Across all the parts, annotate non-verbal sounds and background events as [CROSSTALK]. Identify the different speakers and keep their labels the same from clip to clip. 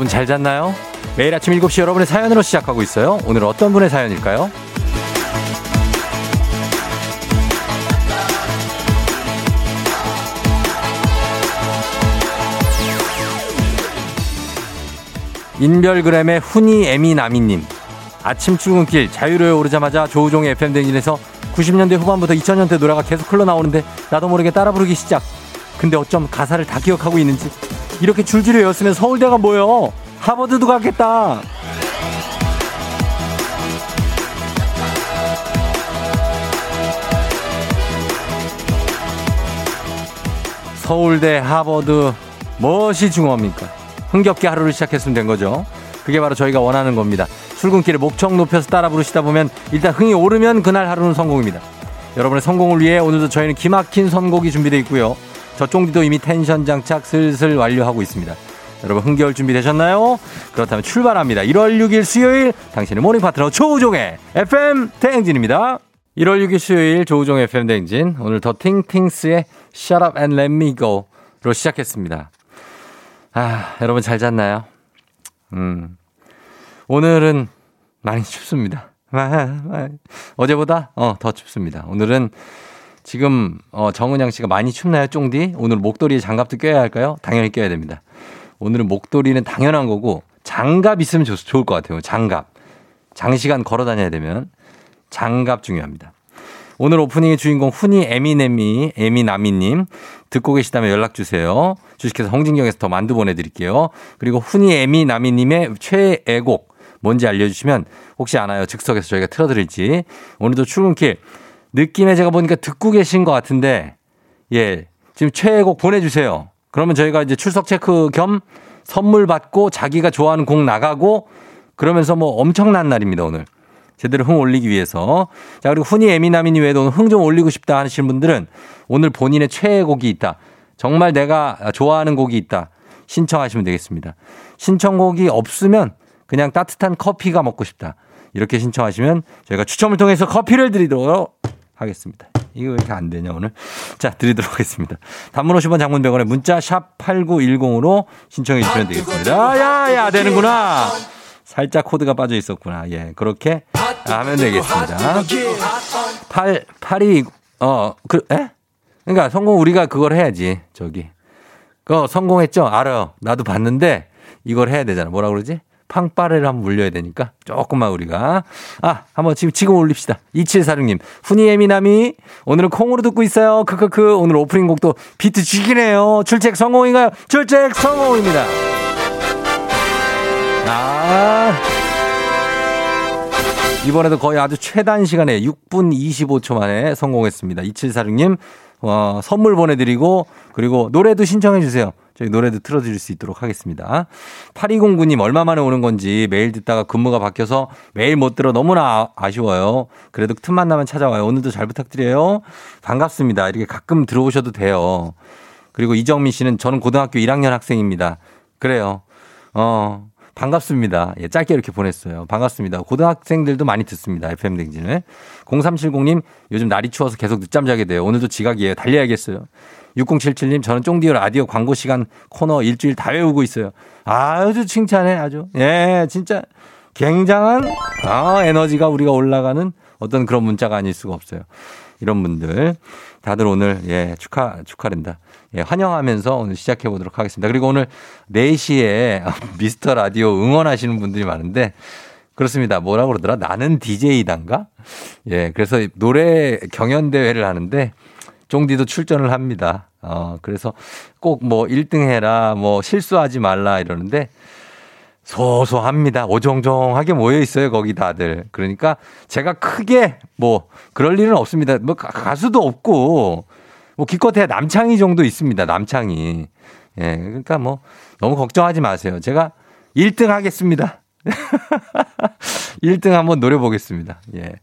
Speaker 1: 여러분 잘 잤나요? 매일 아침 7시 여러분의 사연으로 시작하고 있어요. 오늘 어떤 분의 사연일까요? 인별그램의 훈이 에미 나미님. 아침 출근길 자유로에 오르자마자 조우종의 FM댕진에서 90년대 후반부터 2000년대 노래가 계속 흘러나오는데 나도 모르게 따라 부르기 시작. 근데 어쩜 가사를 다 기억하고 있는지 이렇게 줄줄이 외웠으면 서울대가 뭐요? 하버드도 갔겠다. 서울대, 하버드, 무엇이 중요합니까? 흥겹게 하루를 시작했으면 된 거죠. 그게 바로 저희가 원하는 겁니다. 출근길에 목청 높여서 따라 부르시다 보면 일단 흥이 오르면 그날 하루는 성공입니다. 여러분의 성공을 위해 오늘도 저희는 기막힌 선곡이 준비되어 있고요. 저 쫑디도 이미 텐션 장착 슬슬 완료하고 있습니다. 여러분 흥겨울 준비되셨나요? 그렇다면 출발합니다. 1월 6일 수요일 당신의 morning 파트너 조우종의 FM 대행진입니다. 1월 6일 수요일 조우종의 FM 대행진 오늘 더 팅팅스의 Shut Up and Let Me Go로 시작했습니다. 아 여러분 잘 잤나요? 음 오늘은 많이 춥습니다. 어제보다 어, 더 춥습니다. 오늘은 지금 어, 정은양 씨가 많이 춥나요, 쫑디? 오늘 목도리에 장갑도 껴야 할까요? 당연히 껴야 됩니다. 오늘은 목도리는 당연한 거고 장갑 있으면 좋, 좋을 것 같아요. 장갑. 장시간 걸어 다녀야 되면 장갑 중요합니다. 오늘 오프닝의 주인공 훈이 에미네미 에미나미님 듣고 계시다면 연락 주세요. 주식회사 홍진경에서 더 만두 보내드릴게요. 그리고 훈이 에미나미님의 최애곡 뭔지 알려주시면 혹시 아나요? 즉석에서 저희가 틀어드릴지. 오늘도 출근길 느낌에 제가 보니까 듣고 계신 것 같은데 예 지금 최애곡 보내주세요. 그러면 저희가 이제 출석 체크 겸 선물 받고 자기가 좋아하는 곡 나가고 그러면서 뭐 엄청난 날입니다 오늘. 제대로 흥 올리기 위해서. 자, 그리고 훈이 에미나미니 외에도 흥 좀 올리고 싶다 하시는 분들은 오늘 본인의 최애곡이 있다. 정말 내가 좋아하는 곡이 있다. 신청하시면 되겠습니다. 신청곡이 없으면 그냥 따뜻한 커피가 먹고 싶다. 이렇게 신청하시면 저희가 추첨을 통해서 커피를 드리도록 하겠습니다. 이거 왜 이렇게 안 되냐, 오늘? 자, 드리도록 하겠습니다. 단문 50원 장문 100원에 문자 샵 8910으로 신청해 주시면 되겠습니다. 야, 야, 되는구나. 살짝 코드가 빠져 있었구나. 예, 그렇게 하면 되겠습니다. 8, 8이, 어, 그, 에? 그러니까 성공 우리가 그걸 해야지. 저기. 그거 성공했죠? 알아요. 나도 봤는데 이걸 해야 되잖아. 뭐라 그러지? 팡빠레를 한번 물려야 되니까 조금만 우리가. 아 한번 지금 지금 올립시다. 2746님. 훈이에미남이 오늘은 콩으로 듣고 있어요. 크크크. 오늘 오프닝 곡도 비트 죽이네요. 출첵 성공인가요? 출첵 성공입니다. 아. 이번에도 거의 아주 최단 시간에 6분 25초 만에 성공했습니다. 2746님. 어, 선물 보내드리고 그리고 노래도 신청해 주세요. 저희 노래도 틀어드릴 수 있도록 하겠습니다. 8209님 얼마 만에 오는 건지 매일 듣다가 근무가 바뀌어서 매일 못 들어 너무나 아쉬워요. 그래도 틈만 나면 찾아와요. 오늘도 잘 부탁드려요. 반갑습니다. 이렇게 가끔 들어오셔도 돼요. 그리고 이정민 씨는 저는 고등학교 1학년 학생입니다. 그래요. 어, 반갑습니다. 예, 짧게 이렇게 보냈어요. 반갑습니다. 고등학생들도 많이 듣습니다. FM댕진을. 0370님, 요즘 날이 추워서 계속 늦잠 자게 돼요. 오늘도 지각이에요. 달려야겠어요. 6077님, 저는 쫑디오 라디오 광고 시간 코너 일주일 다 외우고 있어요. 아주 칭찬해, 아주. 예, 진짜 굉장한, 아, 에너지가 우리가 올라가는 어떤 그런 문자가 아닐 수가 없어요. 이런 분들. 다들 오늘, 예, 축하, 축하된다. 예, 환영하면서 오늘 시작해 보도록 하겠습니다. 그리고 오늘 4시에 [LAUGHS] 미스터 라디오 응원하시는 분들이 많은데 그렇습니다. 뭐라고 그러더라? 나는 DJ단가? 예, 그래서 노래 경연대회를 하는데 쫑디도 출전을 합니다. 어, 그래서 꼭 뭐 1등 해라, 뭐 실수하지 말라 이러는데 소소합니다. 오종종하게 모여 있어요, 거기 다들. 그러니까 제가 크게 뭐 그럴 일은 없습니다. 뭐 가수도 없고 뭐 기껏해야 남창희 정도 있습니다. 남창희. 예, 그러니까 뭐 너무 걱정하지 마세요. 제가 1등 하겠습니다. [LAUGHS] 1등 한번 노려보겠습니다. 예.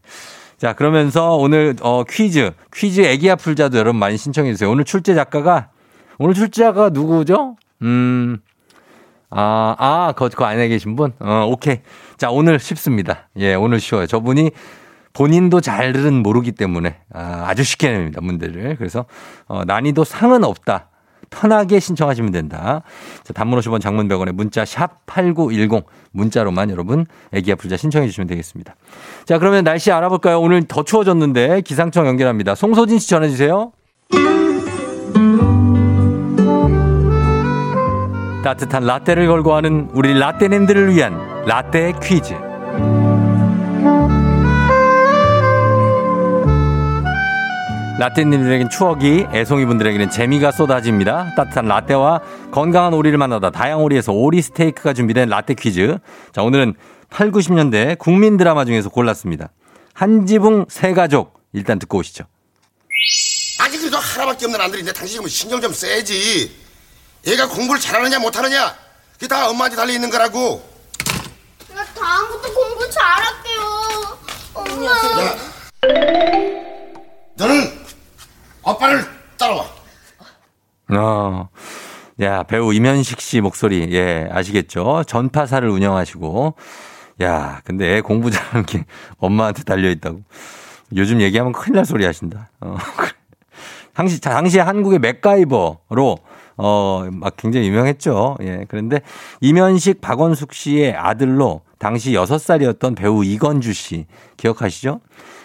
Speaker 1: 자, 그러면서 오늘 어 퀴즈, 퀴즈 애기야 풀자도 여러분 많이 신청해 주세요. 오늘 출제 작가가 오늘 출제 작가가 누구죠? 음. 아, 아, 그, 그 안에 계신 분? 어, 오케이. 자, 오늘 쉽습니다. 예, 오늘 쉬워요. 저분이 본인도 잘은 모르기 때문에 아, 아주 쉽게 냅니다. 문제를. 그래서 어, 난이도 상은 없다. 편하게 신청하시면 된다. 자, 단문 50원 장문 100원에 문자 샵 8910 문자로만 여러분 애기야 풀자 신청해 주시면 되겠습니다. 자, 그러면 날씨 알아볼까요? 오늘 더 추워졌는데 기상청 연결합니다. 송소진 씨 전해 주세요. 따뜻한 라떼를 걸고 하는 우리 라떼님들을 위한 라떼 퀴즈. 라떼님들에겐 추억이, 애송이분들에게는 재미가 쏟아집니다. 따뜻한 라떼와 건강한 오리를 만나다 다양오리에서 오리 스테이크가 준비된 라떼 퀴즈. 자, 오늘은 8, 90년대 국민 드라마 중에서 골랐습니다. 한지붕 세 가족. 일단 듣고 오시죠.
Speaker 2: 아직 그래도 하나밖에 없는 아들인데 당신이 뭐 신경 좀 써야지. 얘가 공부를 잘하느냐 못하느냐 그게 다 엄마한테 달려 있는 거라고.
Speaker 3: 나 다음부터 공부 잘할게요. 엄마.
Speaker 2: 야, 너는 아빠를 따라와.
Speaker 1: 어, 야, 배우 이면식 씨 목소리, 예, 아시겠죠? 전파사를 운영하시고, 야, 근데 애 공부 잘하는 게 엄마한테 달려있다고. 요즘 얘기하면 큰일 날 소리 하신다. 어, [LAUGHS] 당시, 당시 한국의 맥가이버로, 어, 막 굉장히 유명했죠. 예, 그런데 이면식 박원숙 씨의 아들로 당시 6살이었던 배우 이건주 씨, 기억하시죠?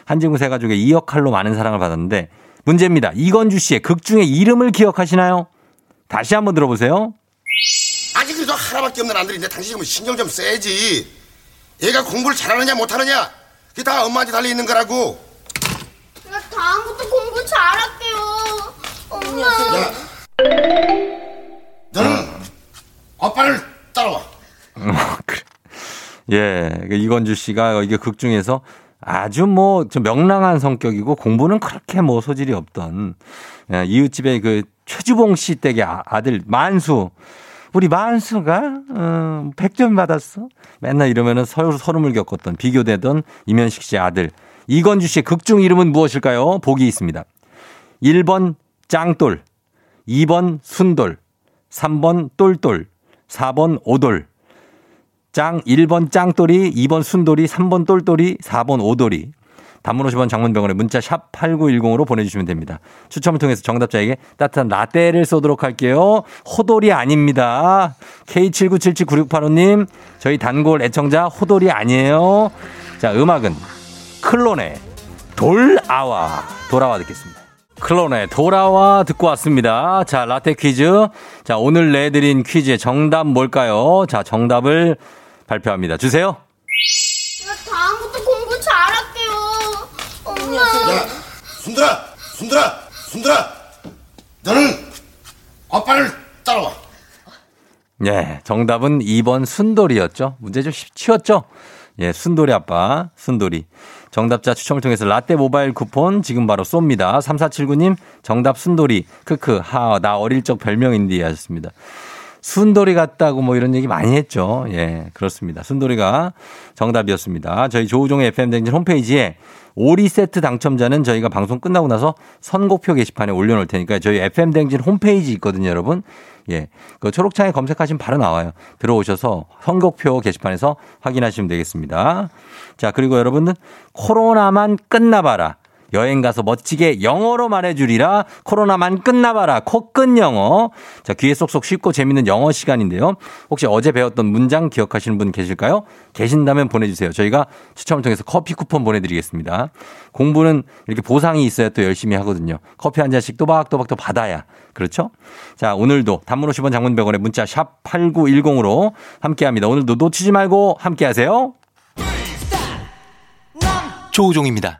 Speaker 1: 한진구 세 가족의 이 역할로 많은 사랑을 받았는데, 문제입니다. 이건주 씨의 극 중의 이름을 기억하시나요? 다시 한번 들어보세요.
Speaker 2: 아직 그래도 하나밖에 없는 아들인데 당신이 뭐 신경 좀 써야지. 얘가 공부를 잘하느냐 못하느냐 그게 다 엄마한테 달려 있는 거라고.
Speaker 3: 나 다음부터 공부 잘할게요. 엄마.
Speaker 2: 야, 너는 아빠를 따라와. [LAUGHS]
Speaker 1: 그래. 예, 그 이건주 씨가 이게 극 중에서 아주 뭐좀 명랑한 성격이고 공부는 그렇게 뭐 소질이 없던 예, 이웃집의 그 최주봉 씨 댁의 아- 아들 만수. 우리 만수가 어, 100점 받았어. 맨날 이러면은 서름을 겪었던 비교되던 이면식 씨의 아들 이건주 씨의 극중 이름은 무엇일까요? 보기 있습니다. 1번 짱돌, 2번 순돌, 3번 똘똘, 4번 오돌. 짱 1번 짱돌이, 2번 순돌이, 3번 똘똘이, 4번 오돌이. 단문 50원 장문병원에 문자 샵 8910으로 보내주시면 됩니다. 추첨을 통해서 정답자에게 따뜻한 라떼를 쏘도록 할게요. 호돌이 아닙니다. K79779685님, 저희 단골 애청자 호돌이 아니에요. 자, 음악은 클론의 돌아와. 돌아와 듣겠습니다. 클론의 돌아와 듣고 왔습니다. 자, 라떼 퀴즈. 자, 오늘 내드린 퀴즈의 정답 뭘까요? 자, 정답을 발표합니다. 주세요.
Speaker 3: 나 다음부터 공부 잘할게요. 엄마.
Speaker 2: 야, 순들아, 순들아, 순들아. 너는 아빠를 따라와.
Speaker 1: 예, 정답은 2번 순돌이였죠. 문제 좀 쉽- 쉬웠죠? 예, 순돌이 아빠, 순돌이. 정답자 추첨을 통해서 라떼 모바일 쿠폰 지금 바로 쏩니다. 3479님, 정답 순돌이. 크크, 하, 나 어릴 적 별명인데 하셨습니다. 순돌이 같다고 뭐 이런 얘기 많이 했죠. 예, 그렇습니다. 순돌이가 정답이었습니다. 저희 조우종의 FM댕진 홈페이지에 오리 세트 당첨자는 저희가 방송 끝나고 나서 선곡표 게시판에 올려놓을 테니까 저희 FM댕진 홈페이지 있거든요, 여러분. 예. 그 초록창에 검색하시면 바로 나와요. 들어오셔서 선곡표 게시판에서 확인하시면 되겠습니다. 자, 그리고 여러분은 코로나만 끝나봐라. 여행 가서 멋지게 영어로 말해주리라. 코로나만 끝나봐라. 코끝 영어. 자, 귀에 쏙쏙 쉽고 재밌는 영어 시간인데요. 혹시 어제 배웠던 문장 기억하시는 분 계실까요? 계신다면 보내주세요. 저희가 추첨을 통해서 커피 쿠폰 보내드리겠습니다. 공부는 이렇게 보상이 있어야 또 열심히 하거든요. 커피 한 잔씩 또박또박 또 받아야. 그렇죠? 자, 오늘도 단문 50원 장문 100원에 문자 샵 8910으로 함께 합니다. 오늘도 놓치지 말고 함께 하세요. 조우종입니다.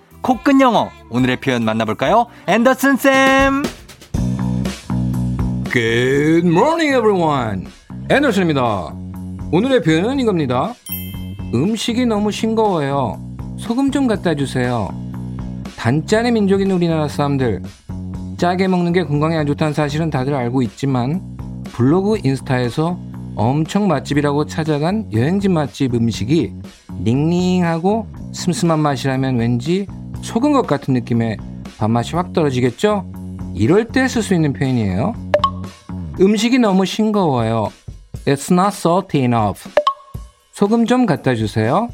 Speaker 1: 코끝 영어 오늘의 표현 만나볼까요? 앤더슨 쌤.
Speaker 4: Good morning, everyone. 앤더슨입니다. 오늘의 표현은 이겁니다. 음식이 너무 싱거워요. 소금 좀 갖다 주세요. 단짠의 민족인 우리나라 사람들. 짜게 먹는 게 건강에 안 좋다는 사실은 다들 알고 있지만 블로그 인스타에서 엄청 맛집이라고 찾아간 여행지 맛집 음식이 닝닝하고 슴슴한 맛이라면 왠지 속은 것 같은 느낌의 밥맛이 확 떨어지겠죠? 이럴 때 쓸 수 있는 표현이에요. 음식이 너무 싱거워요. It's not salty enough. 소금 좀 갖다 주세요.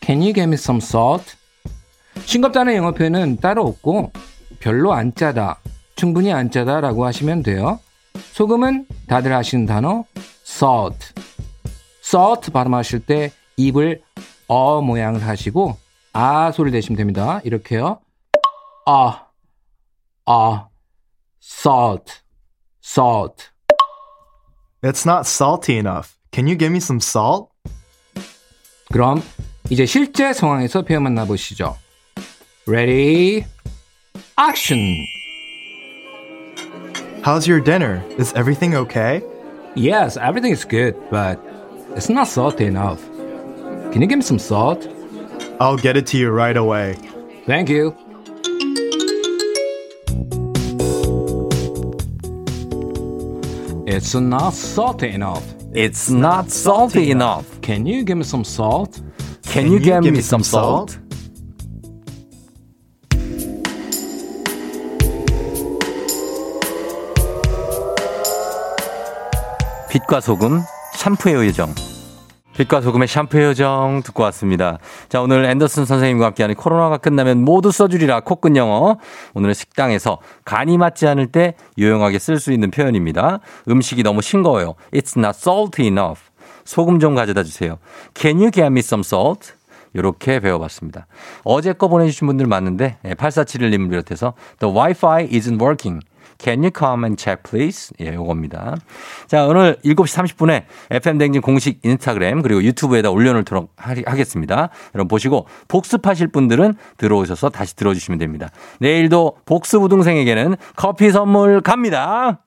Speaker 4: Can you give me some salt? 싱겁다는 영어 표현은 따로 없고 별로 안 짜다, 충분히 안 짜다라고 하시면 돼요. 소금은 다들 아시는 단어 salt. salt 발음하실 때 입을 어 모양을 하시고 아 소리를 내시면 됩니다. 이렇게요. 아, 아, salt, salt.
Speaker 5: It's not salty enough. Can you give me some salt?
Speaker 4: 그럼 이제 실제 상황에서 표현 만나보시죠. Ready, action.
Speaker 5: How's your dinner? Is everything okay?
Speaker 4: Yes, everything is good, but it's not salty enough. Can you give me some salt?
Speaker 5: I'll get it to you right away.
Speaker 4: Thank you. It's not salty enough.
Speaker 1: It's not salty enough.
Speaker 4: Can you give me some salt?
Speaker 1: Can you give me some salt? 빛과 소금 샴푸의 요정. 빛과 소금의 샴푸의 요정 듣고 왔습니다. 자, 오늘 앤더슨 선생님과 함께하는 코로나가 끝나면 모두 써주리라 코끝 영어. 오늘은 식당에서 간이 맞지 않을 때 유용하게 쓸 수 있는 표현입니다. 음식이 너무 싱거워요. It's not salty enough. 소금 좀 가져다 주세요. Can you get me some salt? 이렇게 배워봤습니다. 어제 거 보내주신 분들 많은데 8471님을 비롯해서 The Wi-Fi isn't working. Can you come and check please? 예, 요겁니다. 자, 오늘 7시 30분에 FM댕진 공식 인스타그램 그리고 유튜브에다 올려놓도록 하겠습니다. 여러분 보시고 복습하실 분들은 들어오셔서 다시 들어주시면 됩니다. 내일도 복습 우등생에게는 커피 선물 갑니다.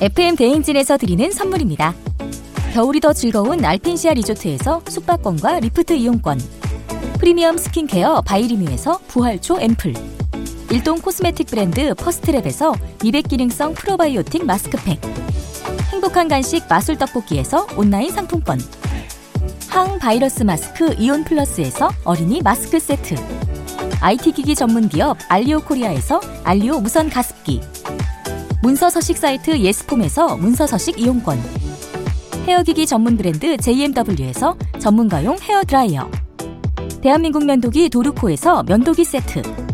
Speaker 6: FM 대행진에서 드리는 선물입니다. 겨울이 더 즐거운 알펜시아 리조트에서 숙박권과 리프트 이용권. 프리미엄 스킨케어 바이리뮤에서 부활초 앰플. 일동 코스메틱 브랜드 퍼스트랩에서 미백 기능성 프로바이오틱 마스크팩. 행복한 간식 마술 떡볶이에서 온라인 상품권. 항바이러스 마스크 이온 플러스에서 어린이 마스크 세트. IT 기기 전문 기업 알리오 코리아에서 알리오 무선 가습기. 문서 서식 사이트 예스폼에서 문서 서식 이용권. 헤어기기 전문 브랜드 JMW에서 전문가용 헤어 드라이어. 대한민국 면도기 도르코에서 면도기 세트.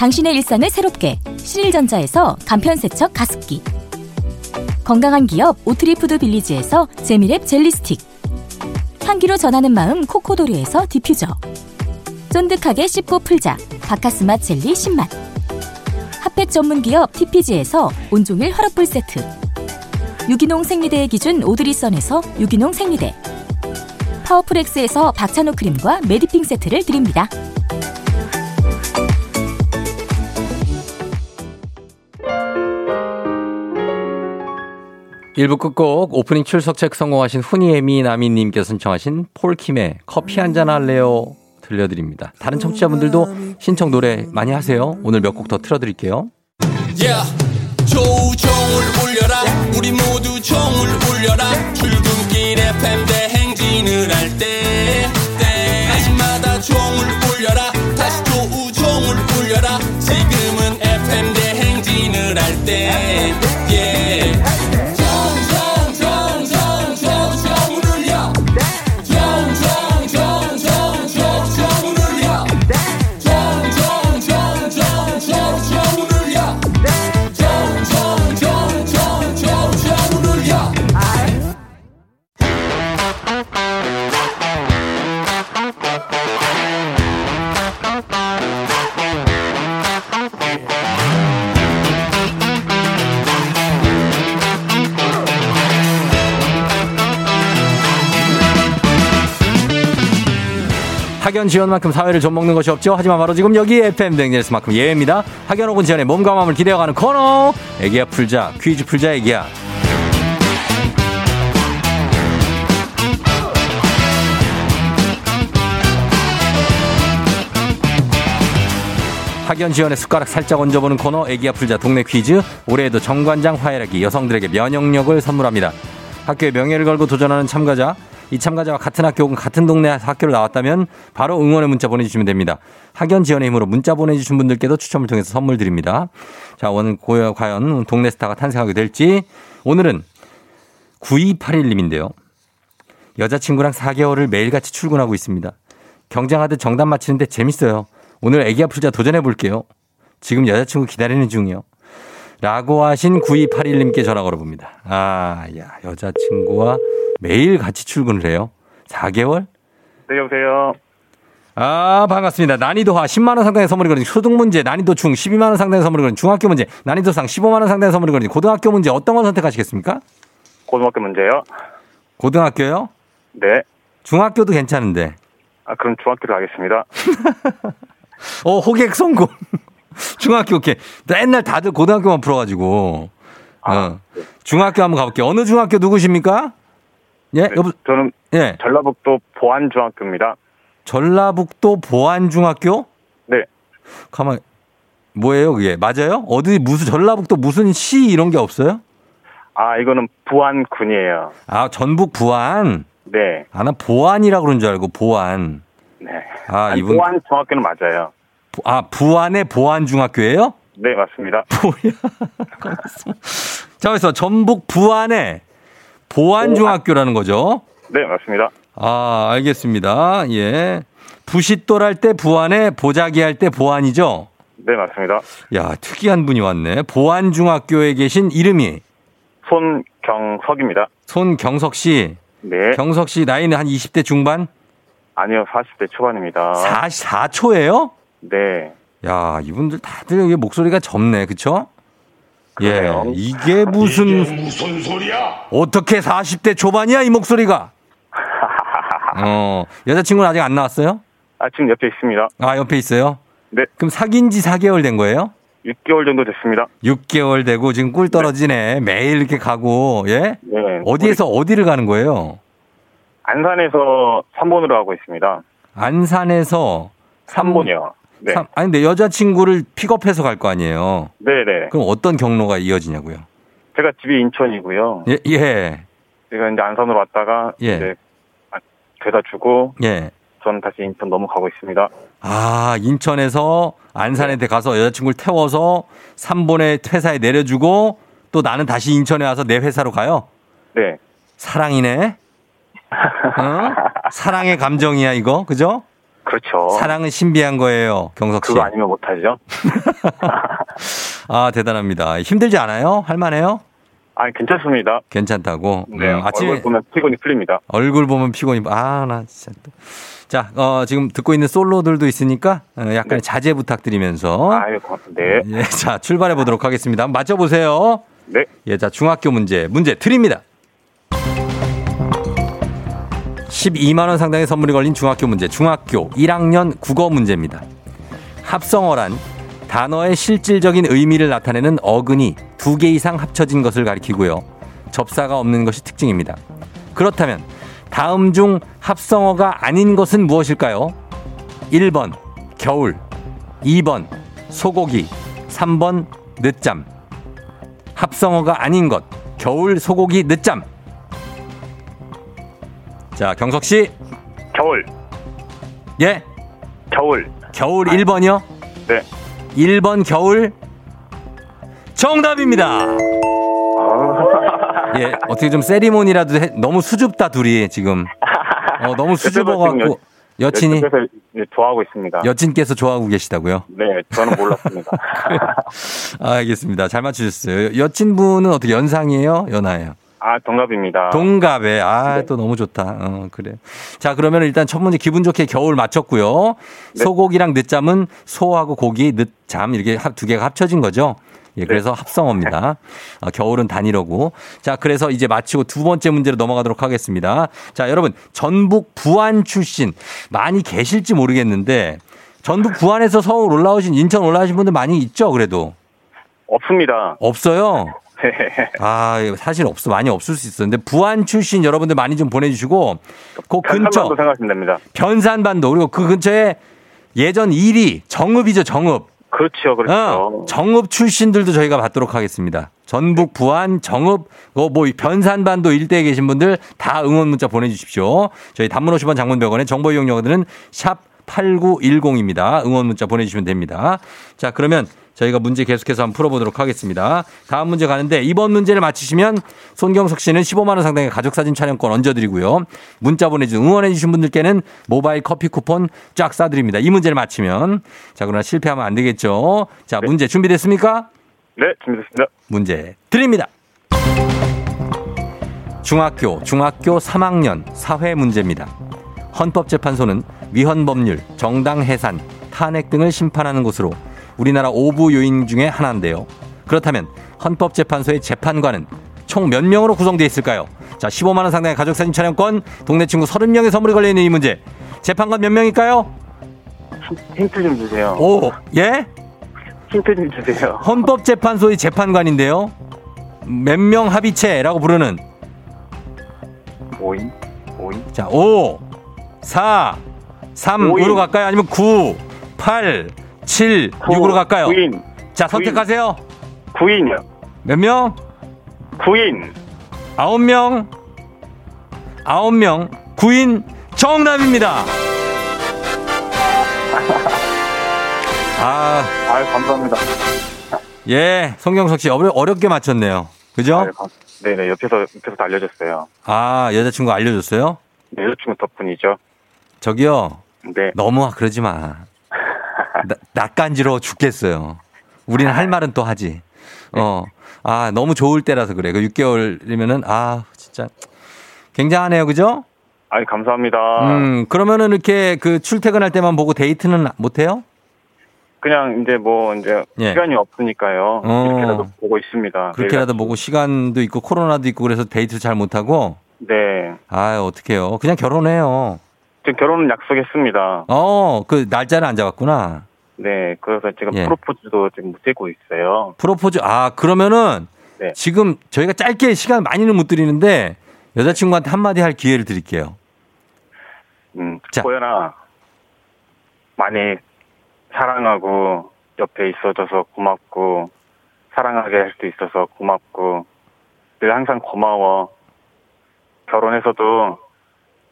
Speaker 6: 당신의 일상을 새롭게 신일전자에서 간편세척 가습기. 건강한 기업 오트리푸드 빌리지에서 재미랩 젤리 스틱. 향기로 전하는 마음 코코도리에서 디퓨저. 쫀득하게 씹고 풀자 바카스마 젤리 10만. 핫팩 전문 기업 TPG에서 온종일 화롯불 세트. 유기농 생리대의 기준 오드리선에서 유기농 생리대. 파워풀엑스에서 박찬호 크림과 메디핑 세트를 드립니다.
Speaker 1: 1부 끝곡 오프닝 출석 체크 성공하신 훈이애미 나미님께서 신청하신 폴킴의 커피 한잔 할래요 들려드립니다. 다른 청취자분들도 신청 노래 많이 하세요. 오늘 몇 곡 더 틀어드릴게요.
Speaker 7: Yeah. 조우종을 울려라 우리 모두 종을 울려라 출근길 FM 대행진을 할때 때마다 종을 울려라
Speaker 1: 지연만큼 사회를 좀 먹는 것이 없죠. 하지만 바로 지금 여기 FM 댕제스만큼 예입니다. 학연 혹은 지연의 몸과 마음을 기대어가는 코너. 애기야 풀자 퀴즈 풀자 애기야. 학연 지연의 숟가락 살짝 얹어보는 코너 애기야 풀자 동네 퀴즈 올해에도 정관장 화해락이 여성들에게 면역력을 선물합니다. 학교의 명예를 걸고 도전하는 참가자 이 참가자와 같은 학교 혹은 같은 동네 학교를 나왔다면 바로 응원의 문자 보내주시면 됩니다. 학연 지원의 힘으로 문자 보내주신 분들께도 추첨을 통해서 선물 드립니다. 자 오늘 고여 과연 동네 스타가 탄생하게 될지 오늘은 9281님인데요. 여자친구랑 4개월을 매일같이 출근하고 있습니다. 경쟁하듯 정답 맞히는데 재밌어요. 오늘 애기 아플자 도전해 볼게요. 지금 여자친구 기다리는 중이요. 라고 하신 9281님께 전화 걸어봅니다. 아, 야, 여자친구와 매일 같이 출근을 해요. 4개월?
Speaker 8: 네, 여보세요.
Speaker 1: 아, 반갑습니다. 난이도하 10만원 상당의 선물이 걸린 초등 문제, 난이도 중 12만원 상당의 선물이 걸린 중학교 문제, 난이도 상 15만원 상당의 선물이 걸린 고등학교 문제 어떤 걸 선택하시겠습니까?
Speaker 8: 고등학교 문제요.
Speaker 1: 고등학교요?
Speaker 8: 네.
Speaker 1: 중학교도 괜찮은데.
Speaker 8: 아, 그럼 중학교로 가겠습니다. [LAUGHS]
Speaker 1: 어, 호객 성공. [LAUGHS] 중학교, 오케이. 맨날 다들 고등학교만 풀어가지고. 어. 중학교 한번 가볼게요. 어느 중학교 누구십니까? 예,
Speaker 8: 네,
Speaker 1: 여보,
Speaker 8: 저는
Speaker 1: 예.
Speaker 8: 전라북도 보안중학교입니다.
Speaker 1: 전라북도 보안중학교?
Speaker 8: 네.
Speaker 1: 가만, 뭐예요, 그게? 맞아요? 어디, 무슨, 전라북도 무슨 시 이런 게 없어요?
Speaker 8: 아, 이거는 부안군이에요.
Speaker 1: 아, 전북 부안?
Speaker 8: 네.
Speaker 1: 아, 나 보안이라 그런 줄 알고, 보안.
Speaker 8: 네.
Speaker 1: 아,
Speaker 8: 아니,
Speaker 1: 이분.
Speaker 8: 보안 중학교는 맞아요.
Speaker 1: 부- 아, 부안의 보안중학교예요
Speaker 8: 네, 맞습니다. [LAUGHS]
Speaker 1: 자, 그래서 전북 부안의 보안중학교라는 거죠.
Speaker 8: 네, 맞습니다.
Speaker 1: 아, 알겠습니다. 예. 부싯돌 할 때 부안에 보자기 할 때 보안이죠?
Speaker 8: 네, 맞습니다.
Speaker 1: 야, 특이한 분이 왔네. 보안중학교에 계신 이름이
Speaker 8: 손경석입니다.
Speaker 1: 손경석 씨.
Speaker 8: 네.
Speaker 1: 경석 씨 나이는 한 20대 중반?
Speaker 8: 아니요, 40대 초반입니다.
Speaker 1: 44초예요?
Speaker 8: 네.
Speaker 1: 야, 이분들 다들 여기 목소리가 젊네. 그쵸?
Speaker 8: 그래요.
Speaker 1: 예. 이게 무슨
Speaker 2: 무슨 소리야?
Speaker 1: 어떻게 40대 초반이야, 이 목소리가? [LAUGHS] 어, 여자친구는 아직 안 나왔어요?
Speaker 8: 아, 지금 옆에 있습니다.
Speaker 1: 아, 옆에 있어요?
Speaker 8: 네.
Speaker 1: 그럼 사귄 지 4개월 된 거예요?
Speaker 8: 6개월 정도 됐습니다.
Speaker 1: 6개월 되고 지금 꿀 떨어지네. 매일 이렇게 가고, 예?
Speaker 8: 네.
Speaker 1: 어디에서 어디를 가는 거예요?
Speaker 8: 안산에서 3번으로 하고 있습니다.
Speaker 1: 안산에서
Speaker 8: 3번이요. 네.
Speaker 1: 삼- 아니, 근데 여자친구를 픽업해서 갈 거 아니에요?
Speaker 8: 네네.
Speaker 1: 그럼 어떤 경로가 이어지냐고요?
Speaker 8: 제가 집이 인천이고요.
Speaker 1: 예, 예,
Speaker 8: 제가 이제 안산으로 왔다가
Speaker 1: 예.
Speaker 8: 이제 아, 되다 주고
Speaker 1: 예.
Speaker 8: 저는 다시 인천 넘어가고 있습니다.
Speaker 1: 아, 인천에서 안산에 가서 여자친구를 태워서 3번에 회사에 내려주고 또 나는 다시 인천에 와서 내 회사로 가요?
Speaker 8: 네.
Speaker 1: 사랑이네? 어? 사랑의 감정이야, 이거. 그죠?
Speaker 8: 그렇죠.
Speaker 1: 사랑은 신비한 거예요, 경석 씨.
Speaker 8: 그거 아니면 못하죠. [LAUGHS]
Speaker 1: 아, 대단합니다. 힘들지 않아요? 할만해요?
Speaker 8: 아니 괜찮습니다.
Speaker 1: 괜찮다고.
Speaker 8: 네.
Speaker 1: 음, 아침에
Speaker 8: 얼굴 보면 피곤이 풀립니다.
Speaker 1: 얼굴 보면 피곤이, 아, 나 진짜. 또. 자, 어, 지금 듣고 있는 솔로들도 있으니까 어, 약간의 자제 부탁드리면서.
Speaker 8: 아유 고맙습니다. 네.
Speaker 1: 예, 자, 출발해 보도록 하겠습니다. 한번 맞춰보세요.
Speaker 8: 네.
Speaker 1: 예, 자, 중학교 문제. 문제 드립니다. 12만원 상당의 선물이 걸린 중학교 문제. 중학교 1학년 국어 문제입니다. 합성어란 단어의 실질적인 의미를 나타내는 어근이 두 개 이상 합쳐진 것을 가리키고요. 접사가 없는 것이 특징입니다. 그렇다면 다음 중 합성어가 아닌 것은 무엇일까요? 1번 겨울, 2번 소고기, 3번 늦잠. 합성어가 아닌 것. 겨울 소고기 늦잠. 자, 경석 씨.
Speaker 8: 겨울,
Speaker 1: 예?
Speaker 8: 겨울.
Speaker 1: 겨울 1번이요?
Speaker 8: 네.
Speaker 1: 1번 겨울 정답입니다.
Speaker 8: 아, [LAUGHS]
Speaker 1: 예, 어떻게 좀 세리머니라도 해, 너무 수줍다 둘이 지금. 어, 너무 수줍어 갖고 여친이
Speaker 8: 좋아하고 있습니다.
Speaker 1: 여친께서 좋아하고 계시다고요?
Speaker 8: 네, 저는 몰랐습니다.
Speaker 1: 아, [LAUGHS] 알겠습니다. 잘 맞추셨어요. 여친분은 어떻게 연상이에요? 연하예요?
Speaker 8: 아, 동갑입니다.
Speaker 1: 동갑에. 아,
Speaker 8: 네.
Speaker 1: 또 너무 좋다. 어, 그래. 자, 그러면 일단 첫 문제 기분 좋게 겨울 맞췄고요.
Speaker 8: 네.
Speaker 1: 소고기랑 늦잠은 소하고 고기, 늦잠 이렇게 합- 두 개가 합쳐진 거죠. 예, 그래서 합성어입니다. 아, 겨울은 단위로고. 자, 그래서 이제 마치고 두 번째 문제로 넘어가도록 하겠습니다. 자, 여러분, 전북 부안 출신 많이 계실지 모르겠는데 전북 부안에서 서울 올라오신 인천 올라오신 분들 많이 있죠, 그래도.
Speaker 8: 없습니다.
Speaker 1: 없어요.
Speaker 8: 네.
Speaker 1: 아, 이거 사실 없어. 많이 없을 수 있어. 근데 부안 출신 여러분들 많이 좀 보내주시고, 그 근처,
Speaker 8: 생각하시면 됩니다.
Speaker 1: 변산반도, 그리고 그 근처에 예전 1위, 정읍이죠, 정읍.
Speaker 8: 그렇죠, 그렇죠.
Speaker 1: 어, 정읍 출신들도 저희가 받도록 하겠습니다. 전북, 부안, 정읍, 어, 뭐, 변산반도 일대에 계신 분들 다 응원 문자 보내주십시오. 저희 단문 50원 장문 100원에 정보 이용료들은 샵 8910입니다. 응원 문자 보내주시면 됩니다. 자, 그러면 저희가 문제 계속해서 한번 풀어보도록 하겠습니다. 다음 문제 가는데 이번 문제를 맞히시면 손경석 씨는 15만 원 상당의 가족사진 촬영권 얹어드리고요. 문자 보내주신 응원해주신 분들께는 모바일 커피 쿠폰 쫙 쏴드립니다. 이 문제를 맞히면. 자, 그러나 실패하면 안 되겠죠. 자, 문제 준비됐습니까?
Speaker 8: 네, 준비됐습니다.
Speaker 1: 문제 드립니다. 중학교, 중학교 3학년 사회 문제입니다. 헌법재판소는 위헌 법률, 정당 해산, 탄핵 등을 심판하는 곳으로 우리나라 5부 요인 중에 하나인데요. 그렇다면 헌법재판소의 재판관은 총 몇 명으로 구성되어 있을까요? 자, 15만 원 상당의 가족 사진 촬영권, 동네 친구 30명의 선물이 걸려 있는 이 문제. 재판관 몇 명일까요?
Speaker 8: 힌트 좀 주세요.
Speaker 1: 오, 예?
Speaker 8: 힌트 좀 주세요.
Speaker 1: 헌법재판소의 재판관인데요. 몇 명 합의체라고 부르는
Speaker 8: 5인? 5인?
Speaker 1: 자, 5, 4, 3,
Speaker 8: 오인.
Speaker 1: 5로 갈까요? 아니면 9, 8, 7, 6으로 갈까요?
Speaker 8: 9인.
Speaker 1: 자, 선택하세요.
Speaker 8: 9인이요.
Speaker 1: 몇 명?
Speaker 8: 9인.
Speaker 1: 9명. 9명. 9인 정답입니다. [LAUGHS] 아,
Speaker 8: 아유, 감사합니다.
Speaker 1: 예. 송경석 씨 어려, 어렵게 맞췄네요. 그죠?
Speaker 8: 감- 네네, 옆에서, 옆에서 다 알려줬어요.
Speaker 1: 아, 여자친구 알려줬어요?
Speaker 8: 네, 여자친구 덕분이죠.
Speaker 1: 저기요.
Speaker 8: 네.
Speaker 1: 너무 그러지 마. 나, 낯간지러워 죽겠어요. 우리는 할 말은 또 하지. 어. 아, 너무 좋을 때라서 그래. 그 6개월이면은, 아, 진짜. 굉장하네요. 그죠?
Speaker 8: 아유, 감사합니다.
Speaker 1: 음, 그러면은 이렇게 그 출퇴근할 때만 보고 데이트는 못해요?
Speaker 8: 그냥 이제 뭐, 이제,
Speaker 1: 예.
Speaker 8: 시간이 없으니까요.
Speaker 1: 어.
Speaker 8: 이렇게라도 보고 있습니다.
Speaker 1: 그렇게라도 보고 시간도 있고 코로나도 있고 그래서 데이트 잘 못하고?
Speaker 8: 네.
Speaker 1: 아, 어떡해요. 그냥 결혼해요.
Speaker 8: 지금 결혼은 약속했습니다.
Speaker 1: 어, 그 날짜를 안 잡았구나.
Speaker 8: 네, 그래서 지금
Speaker 1: 예.
Speaker 8: 프로포즈도 지금 못 되고 있어요.
Speaker 1: 프로포즈, 아, 그러면은
Speaker 8: 네.
Speaker 1: 지금 저희가 짧게 시간 많이는 못 드리는데 여자친구한테 한마디 할 기회를 드릴게요.
Speaker 8: 음,
Speaker 1: 자.
Speaker 8: 보현아, 많이 사랑하고 옆에 있어줘서 고맙고 사랑하게 할 수 있어서 고맙고 늘 항상 고마워. 결혼해서도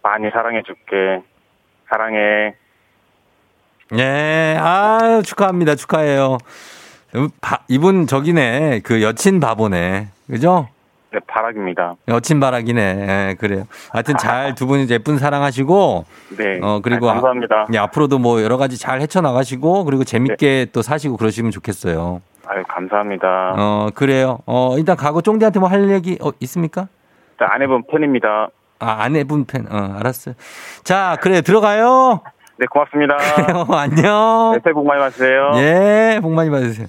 Speaker 8: 많이 사랑해 줄게. 사랑해.
Speaker 1: 예, 아 축하합니다. 축하해요. 음, 바- 이분 저기네. 그 여친 바보네. 그죠?
Speaker 8: 네, 바락입니다.
Speaker 1: 여친 바라기네. 예, 그래요. 하여튼 잘 두 분이 예쁜 사랑하시고,
Speaker 8: 네.
Speaker 1: 어, 그리고
Speaker 8: 아, 감사합니다.
Speaker 1: 예, 앞으로도 뭐 여러 가지 잘 헤쳐나가시고, 그리고 재밌게 또 사시고 그러시면 좋겠어요.
Speaker 8: 아유, 감사합니다.
Speaker 1: 어, 그래요. 어, 일단 가고 쫑디한테 뭐 할 얘기, 어, 있습니까?
Speaker 8: 자, 아내분 팬입니다.
Speaker 1: 아, 아내분 팬, 어, 알았어요. 자, 그래, 들어가요.
Speaker 8: 네, 고맙습니다.
Speaker 1: 그래요, [LAUGHS] 안녕.
Speaker 8: 네, 새해 복 많이 받으세요.
Speaker 1: 예, 복 많이 받으세요.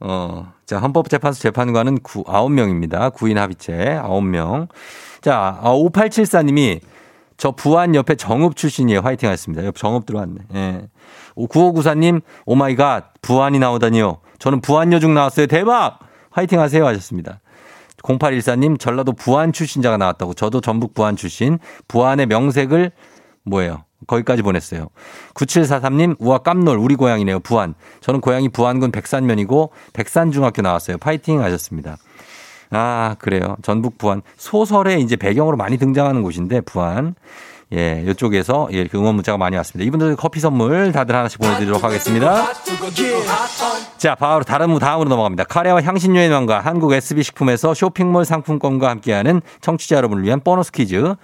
Speaker 1: 어, 자, 헌법재판소 재판관은 9, 9명입니다. 9인 합의체 9명. 자, 어, 5874님이 저 부안 옆에 정읍 출신이에요. 화이팅 하셨습니다. 옆 정읍 들어왔네. 예. 9594님, oh my god, 부안이 나오다니요. 저는 부안 여중 나왔어요. 대박! 화이팅 하세요. 하셨습니다. 0814님 전라도 부안 출신자가 나왔다고. 저도 전북 부안 출신. 부안의 명색을 뭐예요? 거기까지 보냈어요. 9743님, 우와, 깜놀, 우리 고향이네요, 부안. 저는 고향이 부안군 백산면이고, 백산중학교 나왔어요. 파이팅 하셨습니다. 아, 그래요. 전북 부안. 소설에 이제 배경으로 많이 등장하는 곳인데, 부안. 예, 이쪽에서 예, 이렇게 응원 문자가 많이 왔습니다. 이분들 커피 선물 다들 하나씩 보내드리도록 하겠습니다. 자, 바로 다른 다음으로 넘어갑니다. 카레와 향신료의 명가 한국 SB식품에서 쇼핑몰 상품권과 함께하는 청취자 여러분을 위한 보너스 퀴즈.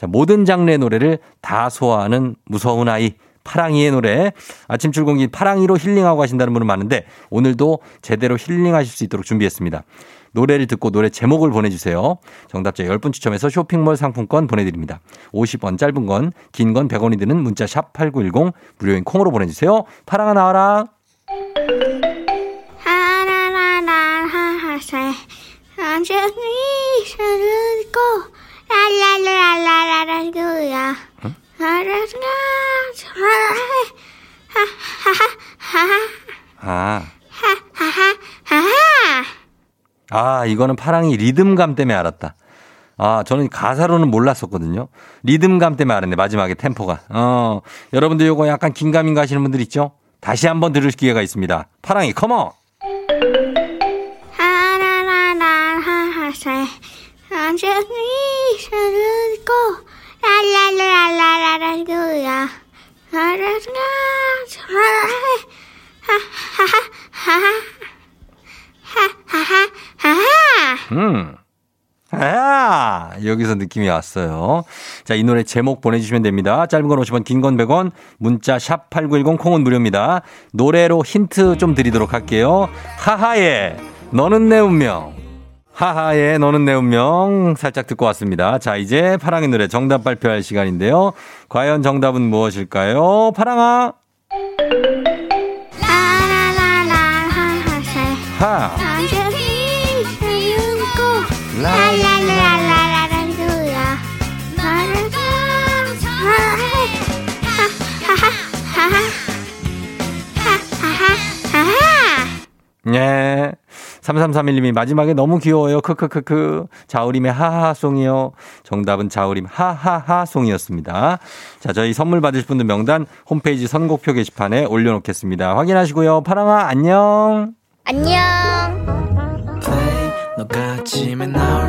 Speaker 1: 자, 모든 장르의 노래를 다 소화하는 무서운 아이. 파랑이의 노래. 아침 출근길 파랑이로 힐링하고 가신다는 분은 많은데 오늘도 제대로 힐링하실 수 있도록 준비했습니다. 노래를 듣고 노래 제목을 보내주세요. 정답자 10분 추첨해서 쇼핑몰 상품권 보내드립니다. 50원 짧은 건, 긴 건 100원이 드는 문자 샵 8910 무료인 콩으로 보내주세요. 파랑아 나와라.
Speaker 3: 하라라라하하세
Speaker 1: 아. 아, 이거는 파랑이 리듬감 때문에 알았다. 아, 저는 가사로는 몰랐었거든요. 리듬감 때문에 알았네, 마지막에 템포가. 어, 여러분들 요거 약간 긴가민가 하시는 분들 있죠? 다시 한번 들을 기회가 있습니다. 파랑이, 컴온!
Speaker 3: 하라라라 하하세 안전히 서르고 하라라 하하하하
Speaker 1: 음. 아, 여기서 느낌이 왔어요. 자, 이 노래 제목 보내주시면 됩니다. 짧은 건 50원, 긴 건 100원, 문자 샵8910 콩은 무료입니다. 노래로 힌트 좀 드리도록 할게요. 하하의 너는 내 운명. 하하의 너는 내 운명 살짝 듣고 왔습니다. 자, 이제 파랑의 노래 정답 발표할 시간인데요. 과연 정답은 무엇일까요? 파랑아.
Speaker 3: 하.
Speaker 1: 예. 3331님이 마지막에 너무 귀여워요. 크크크크. 자우림의 하하송이요. 정답은 자우림 하하하송이었습니다. 자, 저희 선물 받으실 분들 명단 홈페이지 선곡표 게시판에 올려놓겠습니다. 확인하시고요. 파랑아, 안녕.
Speaker 3: 안녕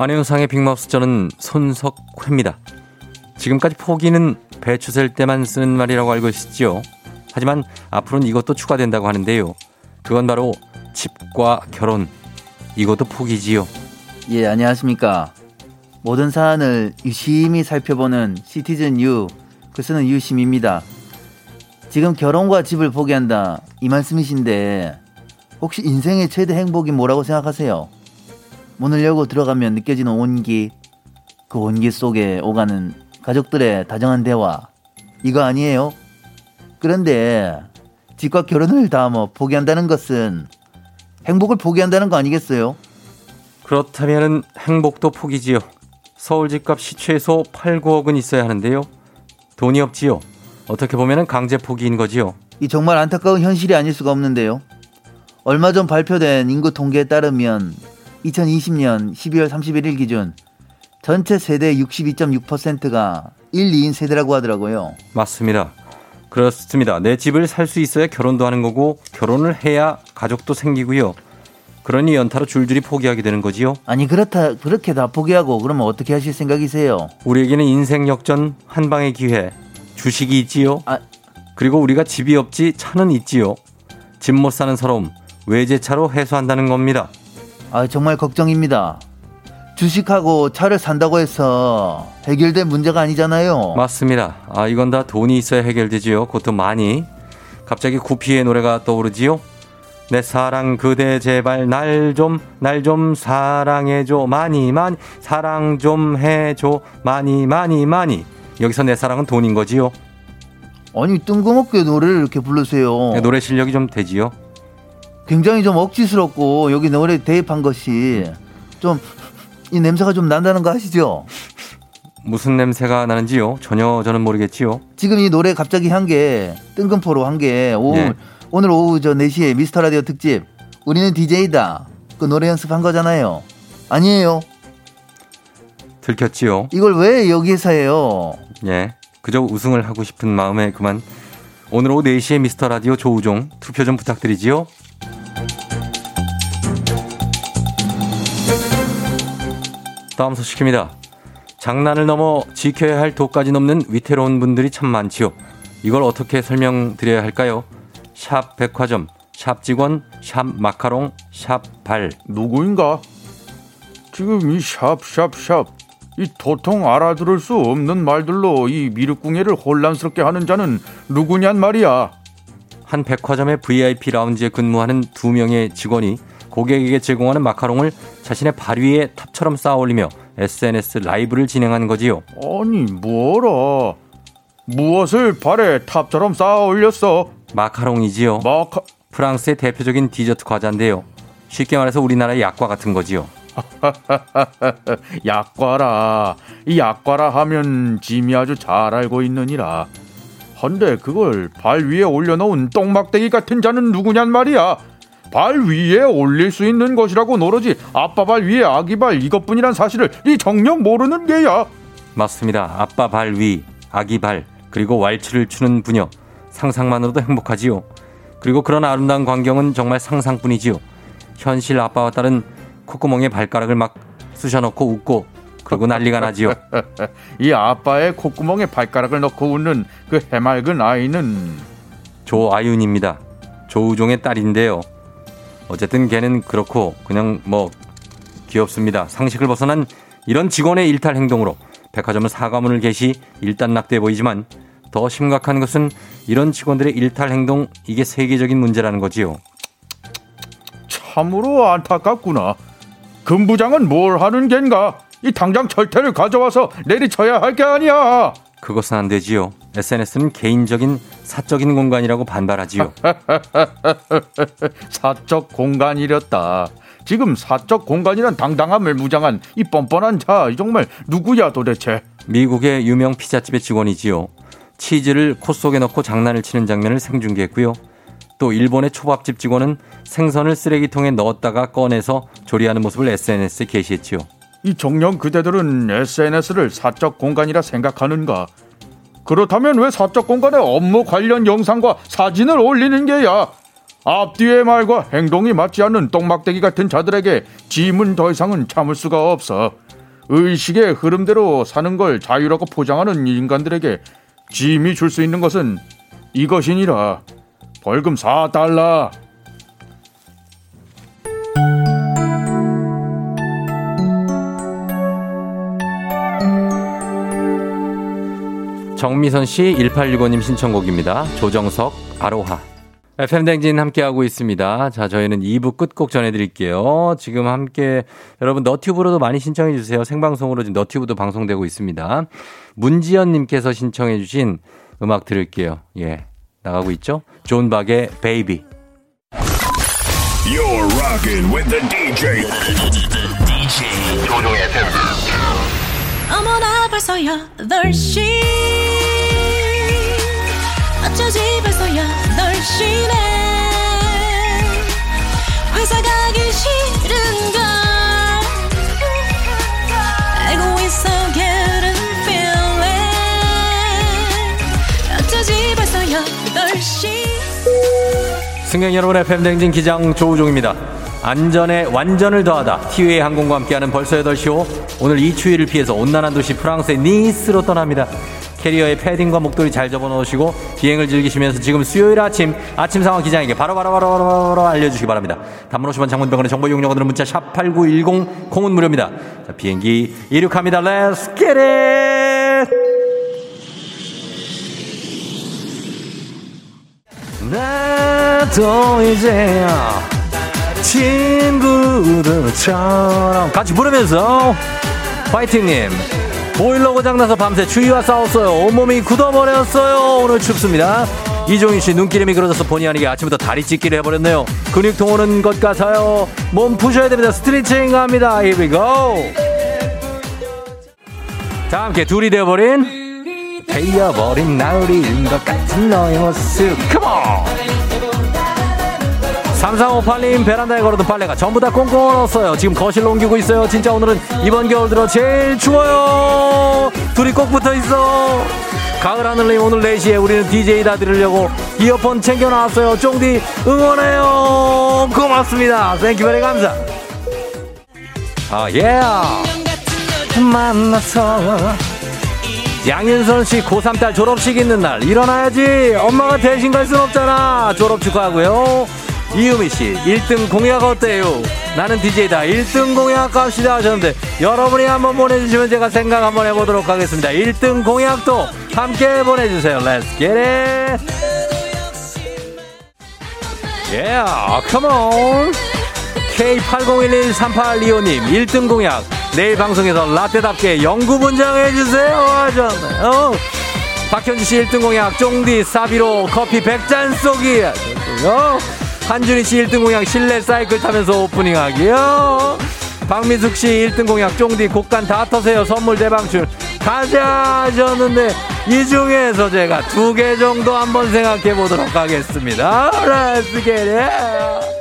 Speaker 1: 안혜영상의 빅마우스 저는 손석회입니다. 지금까지 포기는 배추 셀 때만 쓰는 말이라고 알고 있었지요. 하지만 앞으로는 이것도 추가된다고 하는데요. 그건 바로 집과 결혼. 이것도 포기지요.
Speaker 9: 예, 안녕하십니까. 모든 사안을 유심히 살펴보는 시티즌 유, 그 쓰는 유심입니다. 지금 결혼과 집을 포기한다. 이 말씀이신데, 혹시 인생의 최대 행복이 뭐라고 생각하세요? 문을 열고 들어가면 느껴지는 온기, 그 온기 속에 오가는 가족들의 다정한 대화, 이거 아니에요? 그런데, 집과 결혼을 다 뭐 포기한다는 것은 행복을 포기한다는 거 아니겠어요?
Speaker 1: 그렇다면 행복도 포기지요. 서울 집값이 최소 8, 9억은 있어야 하는데요. 돈이 없지요. 어떻게 보면 강제 포기인 거지요.
Speaker 9: 이 정말 안타까운 현실이 아닐 수가 없는데요. 얼마 전 발표된 인구 통계에 따르면 2020년 12월 31일 기준 전체 세대 62.6%가 1, 2인 세대라고 하더라고요.
Speaker 1: 맞습니다. 그렇습니다. 내 집을 살 수 있어야 결혼도 하는 거고 결혼을 해야 가족도 생기고요. 그러니 연타로 줄줄이 포기하게 되는 거지요.
Speaker 9: 아니 그렇다 그렇게 다 포기하고 그러면 어떻게 하실 생각이세요?
Speaker 1: 우리에게는 인생 역전 한 방의 기회 주식이 있지요.
Speaker 9: 아,
Speaker 1: 그리고 우리가 집이 없지 차는 있지요. 집 못 사는 서러움 외제차로 해소한다는 겁니다.
Speaker 9: 아 정말 걱정입니다. 주식하고 차를 산다고 해서 해결된 문제가 아니잖아요.
Speaker 1: 맞습니다. 아, 이건 다 돈이 있어야 해결되지요. 그것도 많이. 갑자기 구피의 노래가 떠오르지요. 내 사랑 그대 제발 날 좀 날 좀 사랑해줘 많이 많이 사랑 좀 해줘 많이 많이 많이 여기서 내 사랑은 돈인 거지요.
Speaker 9: 아니 뜬금없게 노래를 이렇게 부르세요.
Speaker 1: 노래 실력이 좀 되지요.
Speaker 9: 굉장히 좀 억지스럽고 여기 노래 대입한 것이 좀 이 냄새가 좀 난다는 거 아시죠?
Speaker 1: 무슨 냄새가 나는지요? 전혀 저는 모르겠지요.
Speaker 9: 지금 이 노래 갑자기 한 게 뜬금포로 한 게 오늘
Speaker 1: 네.
Speaker 9: 오늘 오후 저 4시에 미스터 라디오 특집 우리는 DJ다. 그 노래 연습한 거잖아요. 아니에요.
Speaker 1: 들켰지요.
Speaker 9: 이걸 왜 여기에서 해요?
Speaker 1: 예. 그저 우승을 하고 싶은 마음에 그만. 오늘 오후 4시에 미스터 라디오 조우종 투표 좀 부탁드리지요. 다음 소식입니다. 장난을 넘어 지켜야 할 도까지 넘는 위태로운 분들이 참 많지요. 이걸 어떻게 설명드려야 할까요? 샵 백화점, 샵 직원, 샵 마카롱, 샵 발.
Speaker 10: 누구인가? 지금 이 샵 샵 샵 이 도통 알아들을 수 없는 말들로 이 미륵궁예를 혼란스럽게 하는 자는 누구냔 말이야.
Speaker 1: 한 백화점의 VIP 라운지에 근무하는 두 명의 직원이 고객에게 제공하는 마카롱을 자신의 발 위에 탑처럼 쌓아 올리며 SNS 라이브를 진행한 거지요.
Speaker 10: 아니 뭐라? 무엇을 발에 탑처럼 쌓아 올렸어?
Speaker 1: 마카롱이지요.
Speaker 10: 마카
Speaker 1: 프랑스의 대표적인 디저트 과자인데요. 쉽게 말해서 우리나라의 약과 같은 거지요. [LAUGHS]
Speaker 10: 약과라. 이 약과라 하면 짐이 아주 잘 알고 있느니라. 헌데 그걸 발 위에 올려놓은 똥막대기 같은 자는 누구냔 말이야. 발 위에 올릴 수 있는 것이라고 노르지 아빠 발 위에 아기 발 이것뿐이란 사실을 이 정녕 모르는 게야.
Speaker 1: 맞습니다. 아빠 발 위, 아기 발, 그리고 왈츠를 추는 부녀. 상상만으로도 행복하지요. 그리고 그런 아름다운 광경은 정말 상상뿐이지요. 현실 아빠와 딸은 콧구멍에 발가락을 막 쑤셔넣고 웃고 그리고 난리가 나지요. [LAUGHS]
Speaker 10: 이 아빠의 콧구멍에 발가락을 넣고 웃는 그 해맑은 아이는
Speaker 1: 조아윤입니다. 조우종의 딸인데요. 어쨌든 걔는 그렇고 그냥 뭐 귀엽습니다. 상식을 벗어난 이런 직원의 일탈 행동으로 백화점은 사과문을 게시 일단락돼 보이지만 더 심각한 것은 이런 직원들의 일탈 행동 이게 세계적인 문제라는 거지요.
Speaker 10: 참으로 안타깝구나. 금부장은 뭘 하는 겐가? 이 당장 절퇴를 가져와서 내리쳐야 할 게 아니야.
Speaker 1: 그것은 안 되지요. SNS는 개인적인 사적인 공간이라고 반발하지요. [LAUGHS]
Speaker 10: 사적 공간이렸다. 지금 사적 공간이란 당당함을 무장한 이 뻔뻔한 자 정말 누구야 도대체?
Speaker 1: 미국의 유명 피자집의 직원이지요. 치즈를 코 속에 넣고 장난을 치는 장면을 생중계했고요. 또 일본의 초밥집 직원은 생선을 쓰레기통에 넣었다가 꺼내서 조리하는 모습을 SNS에 게시했지요.
Speaker 10: 이 정령 그대들은 SNS를 사적 공간이라 생각하는가? 그렇다면 왜 사적 공간에 업무 관련 영상과 사진을 올리는 게야? 앞뒤의 말과 행동이 맞지 않는 똥막대기 같은 자들에게 짐은 더 이상은 참을 수가 없어. 의식의 흐름대로 사는 걸 자유라고 포장하는 인간들에게 짐이 줄 수 있는 것은 이것이니라. 벌금 4달러.
Speaker 1: 정미선 씨 1865님 신청곡입니다. 조정석 아로하. FM 대행진 함께하고 있습니다. 자, 저희는 2부 끝곡 전해드릴게요. 지금 함께, 여러분, 너튜브로도 많이 신청해주세요. 생방송으로 지금 너튜브도 방송되고 있습니다. 문지연님께서 신청해주신 음악 들을게요. 예. 나가고 있죠? 존 박의 Baby.
Speaker 11: You're rocking with the DJ. DJ 조우종의 FM.
Speaker 12: 어머나 벌써 8시 어쩌지 벌써 8시네 회사 가기 싫은걸 알고 있어 getting feeling 어쩌지 벌써 8시
Speaker 1: 승객 여러분, FM 댕진 기장 조우종입니다. 안전에 완전을 더하다. 티웨이 항공과 함께하는 벌써 8시 호. 오늘 이 추위를 피해서 온난한 도시 프랑스의 니스로 떠납니다. 캐리어에 패딩과 목도리 잘 접어놓으시고 비행을 즐기시면서 지금 수요일 아침 아침 상황 기장에게 바로바로 바로 바로 알려주시기 바랍니다. 단문 50원 장문병원의 정보 이용료들은 문자 샵 8910 콩은 무료입니다. 자, 비행기 이륙합니다. Get it! 나도 이제야 친구들처럼 같이 부르면서 파이팅님 보일러 고장나서 밤새 추위와 싸웠어요. 온몸이 굳어버렸어요. 오늘 춥습니다. 이종인 씨 눈기름이 그려져서 본의 아니게 아침부터 다리 찢기를 해버렸네요. 근육통 오는 것 같아요. 몸 푸셔야 됩니다. 스트레칭 갑니다. Here we go. 자 함께 둘이 되어버린 되어버린 나으리인 것 같은 너의 모습. 컴온 3358님 베란다에 걸어둔 빨래가 전부 다 꽁꽁 얼었어요. 지금 거실로 옮기고 있어요. 진짜 오늘은 이번 겨울 들어 제일 추워요. 둘이 꼭 붙어 있어. 가을 하늘님 오늘 4시에 우리는 DJ 다 들으려고 이어폰 챙겨놨어요. 쫑디 응원해요. 고맙습니다. thank you very 감사. 아 예. 만나서 양윤선 씨 고3 딸 졸업식 있는 날 일어나야지. 엄마가 대신 갈 순 없잖아. 졸업 축하하고요 이유미 씨 1등 공약 어때요? 나는 DJ다. 1등 공약 갑시다 하셨는데 여러분이 한번 보내주시면 제가 생각 한번 해보도록 하겠습니다. 1등 공약도 함께 보내주세요. Let's get it! Yeah come on! K80113825님 1등 공약. 내일 방송에서 라떼답게 영구 분장해주세요 하셨네 어. 박현주 씨 1등 공약. 쫑디 사비로 커피 100잔 쏘기 어. 한준희 씨 1등 공약 실내 사이클 타면서 오프닝 하기요. 박미숙 씨 1등 공약 쫑디 곡간 다 터세요. 선물 대방출. 가자 하셨는데 이 중에서 제가 두 개 정도 한번 생각해 보도록 하겠습니다. Let's get it.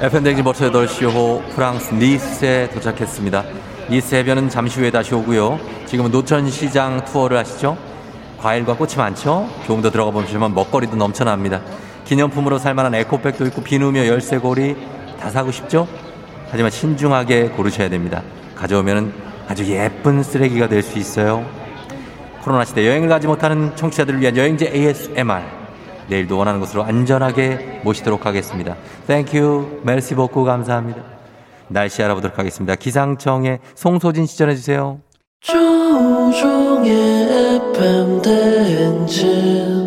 Speaker 1: FM댕진 버터 8시 호 프랑스 니스에 도착했습니다. 니스 해변은 잠시 후에 다시 오고요. 지금은 노천시장 투어를 하시죠? 과일과 꽃이 많죠? 조금 더 들어가 보시면 먹거리도 넘쳐납니다. 기념품으로 살만한 에코백도 있고 비누며 열쇠고리 다 사고 싶죠? 하지만 신중하게 고르셔야 됩니다. 가져오면 아주 예쁜 쓰레기가 될 수 있어요. 코로나 시대 여행을 가지 못하는 청취자들을 위한 여행제 ASMR. 내일도 원하는 곳으로 안전하게 모시도록 하겠습니다. Thank you, merci beaucoup 감사합니다. 날씨 알아보도록 하겠습니다. 기상청의 송소진 씨 전해주세요.
Speaker 13: 조우종의 FM 대행진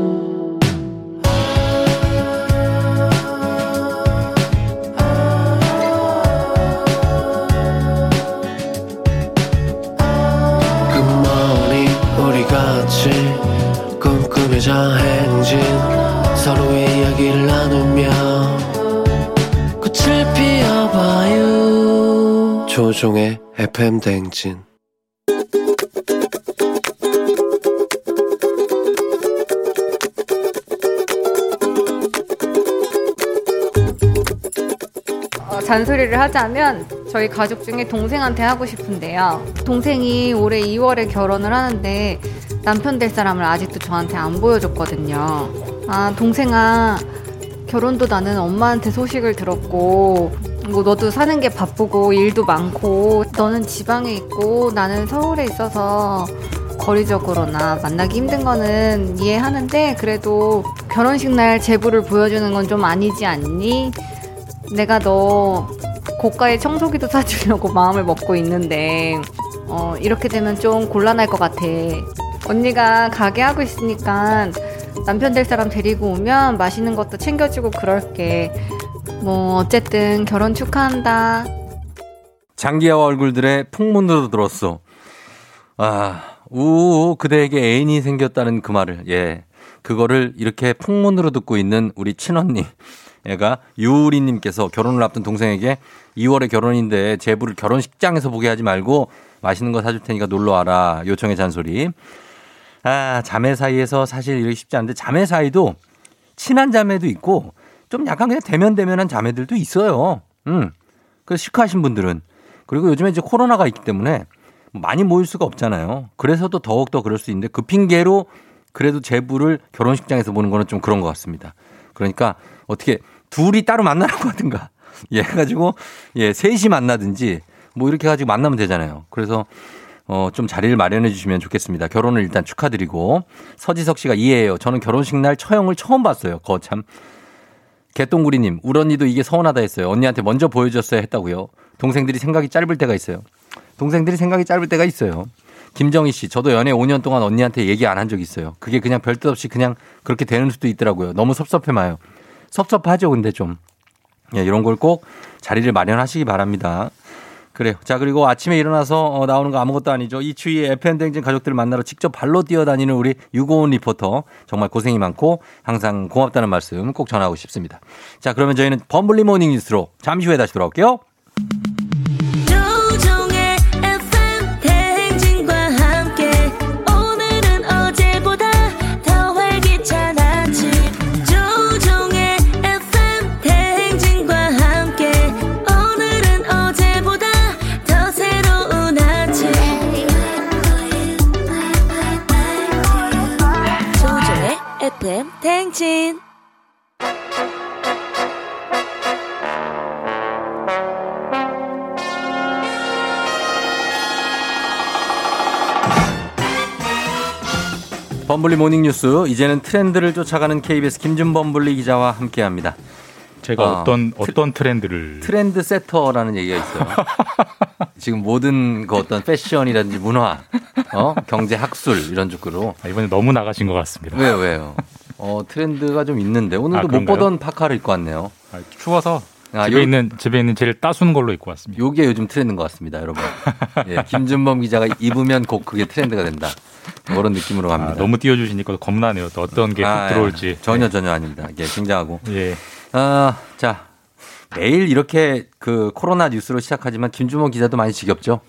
Speaker 13: 조종의 FM 대행진
Speaker 14: 어, 잔소리를 하자면 저희 가족 중에 동생한테 하고 싶은데요. 동생이 올해 2월에 결혼을 하는데 남편 될 사람을 아직도 저한테 안 보여줬거든요. 아, 동생아, 결혼도 나는 엄마한테 소식을 들었고, 뭐 너도 사는 게 바쁘고 일도 많고, 너는 지방에 있고 나는 서울에 있어서 거리적으로나 만나기 힘든 거는 이해하는데, 그래도 결혼식 날 제부를 보여주는 건 좀 아니지 않니? 내가 너 고가의 청소기도 사주려고 [LAUGHS] 마음을 먹고 있는데 어, 이렇게 되면 좀 곤란할 것 같아. 언니가 가게 하고 있으니까 남편 될 사람 데리고 오면 맛있는 것도 챙겨주고 그럴게. 뭐 어쨌든 결혼 축하한다.
Speaker 1: 장기하와 얼굴들의 풍문으로 들었어. 아, 우 그대에게 애인이 생겼다는 그 말을 예. 그거를 이렇게 풍문으로 듣고 있는 우리 친언니 애가 유리님께서 결혼을 앞둔 동생에게 2월에 결혼인데 제부를 결혼식장에서 보게 하지 말고 맛있는 거 사줄 테니까 놀러 와라 요청의 잔소리. 아 자매 사이에서 사실 이렇게 쉽지 않은데 자매 사이도 친한 자매도 있고 좀 약간 그냥 대면 대면한 자매들도 있어요. 음. 그 시크하신 분들은 그리고 요즘에 이제 코로나가 있기 때문에 많이 모일 수가 없잖아요. 그래서도 더욱더 그럴 수 있는데 그 핑계로 그래도 제부를 결혼식장에서 보는 거는 좀 그런 것 같습니다. 그러니까 어떻게 둘이 따로 만나라고 하든가 [LAUGHS] 예, 해가지고, 예, 셋이 만나든지, 뭐 이렇게 해가지고 만나면 되잖아요. 그래서, 어, 좀 자리를 마련해 주시면 좋겠습니다. 결혼을 일단 축하드리고. 서지석 씨가 이해해요. 저는 결혼식 날 처형을 처음 봤어요. 거참. 개똥구리님, 울 언니도 이게 서운하다 했어요. 언니한테 먼저 보여줬어야 했다고요. 동생들이 생각이 짧을 때가 있어요. 동생들이 생각이 짧을 때가 있어요. 김정희 씨, 저도 연애 5년 동안 언니한테 얘기 안 한 적 있어요. 그게 그냥 별뜻 없이 그냥 그렇게 되는 수도 있더라고요. 너무 섭섭해 마요. 섭섭하죠, 근데 좀. 예, 이런 걸 꼭 자리를 마련하시기 바랍니다. 그래요. 자, 그리고 아침에 일어나서 어, 나오는 거 아무것도 아니죠. 이 추위에 FM댕진 가족들을 만나러 직접 발로 뛰어다니는 우리 유고온 리포터. 정말 고생이 많고 항상 고맙다는 말씀 꼭 전하고 싶습니다. 자, 그러면 저희는 범블리 모닝 뉴스로 잠시 후에 다시 돌아올게요.
Speaker 12: 대행진
Speaker 1: 범블리 morning 뉴스 이제는 트렌드를 쫓아가는 KBS 김준범블리 기자와 함께합니다.
Speaker 15: 제가
Speaker 1: 어,
Speaker 15: 어떤 어떤 트렌드를
Speaker 1: 트렌드 세터라는 얘기가 있어요. [LAUGHS] 지금 모든 그 어떤 패션이라든지 문화, 어? 경제 학술 이런 쪽으로
Speaker 15: 아, 이번에 너무 나가신 것 같습니다.
Speaker 1: 왜요, 왜요? 어, 트렌드가 좀 있는데 오늘도
Speaker 15: 아,
Speaker 1: 못? 보던 파카를 입고 왔네요.
Speaker 15: 아, 추워서
Speaker 1: 아,
Speaker 15: 집에
Speaker 1: 요-
Speaker 15: 있는 집에 있는 제일 따순 걸로 입고 왔습니다.
Speaker 1: 요게 요즘 트렌드인 것 같습니다, 여러분. 예, 김준범 기자가 입으면 곧 그게 트렌드가 된다. 그런 느낌으로 갑니다.
Speaker 15: 아, 너무 띄워주시니까 겁나네요. 또 어떤 게꼭
Speaker 1: 아,
Speaker 15: 들어올지.
Speaker 1: 전혀 전혀 아닙니다. 예, 굉장하고.
Speaker 15: 예.
Speaker 1: 아, 자. 매일 이렇게 그 코로나 뉴스로 시작하지만 김주모 기자도 많이 지겹죠?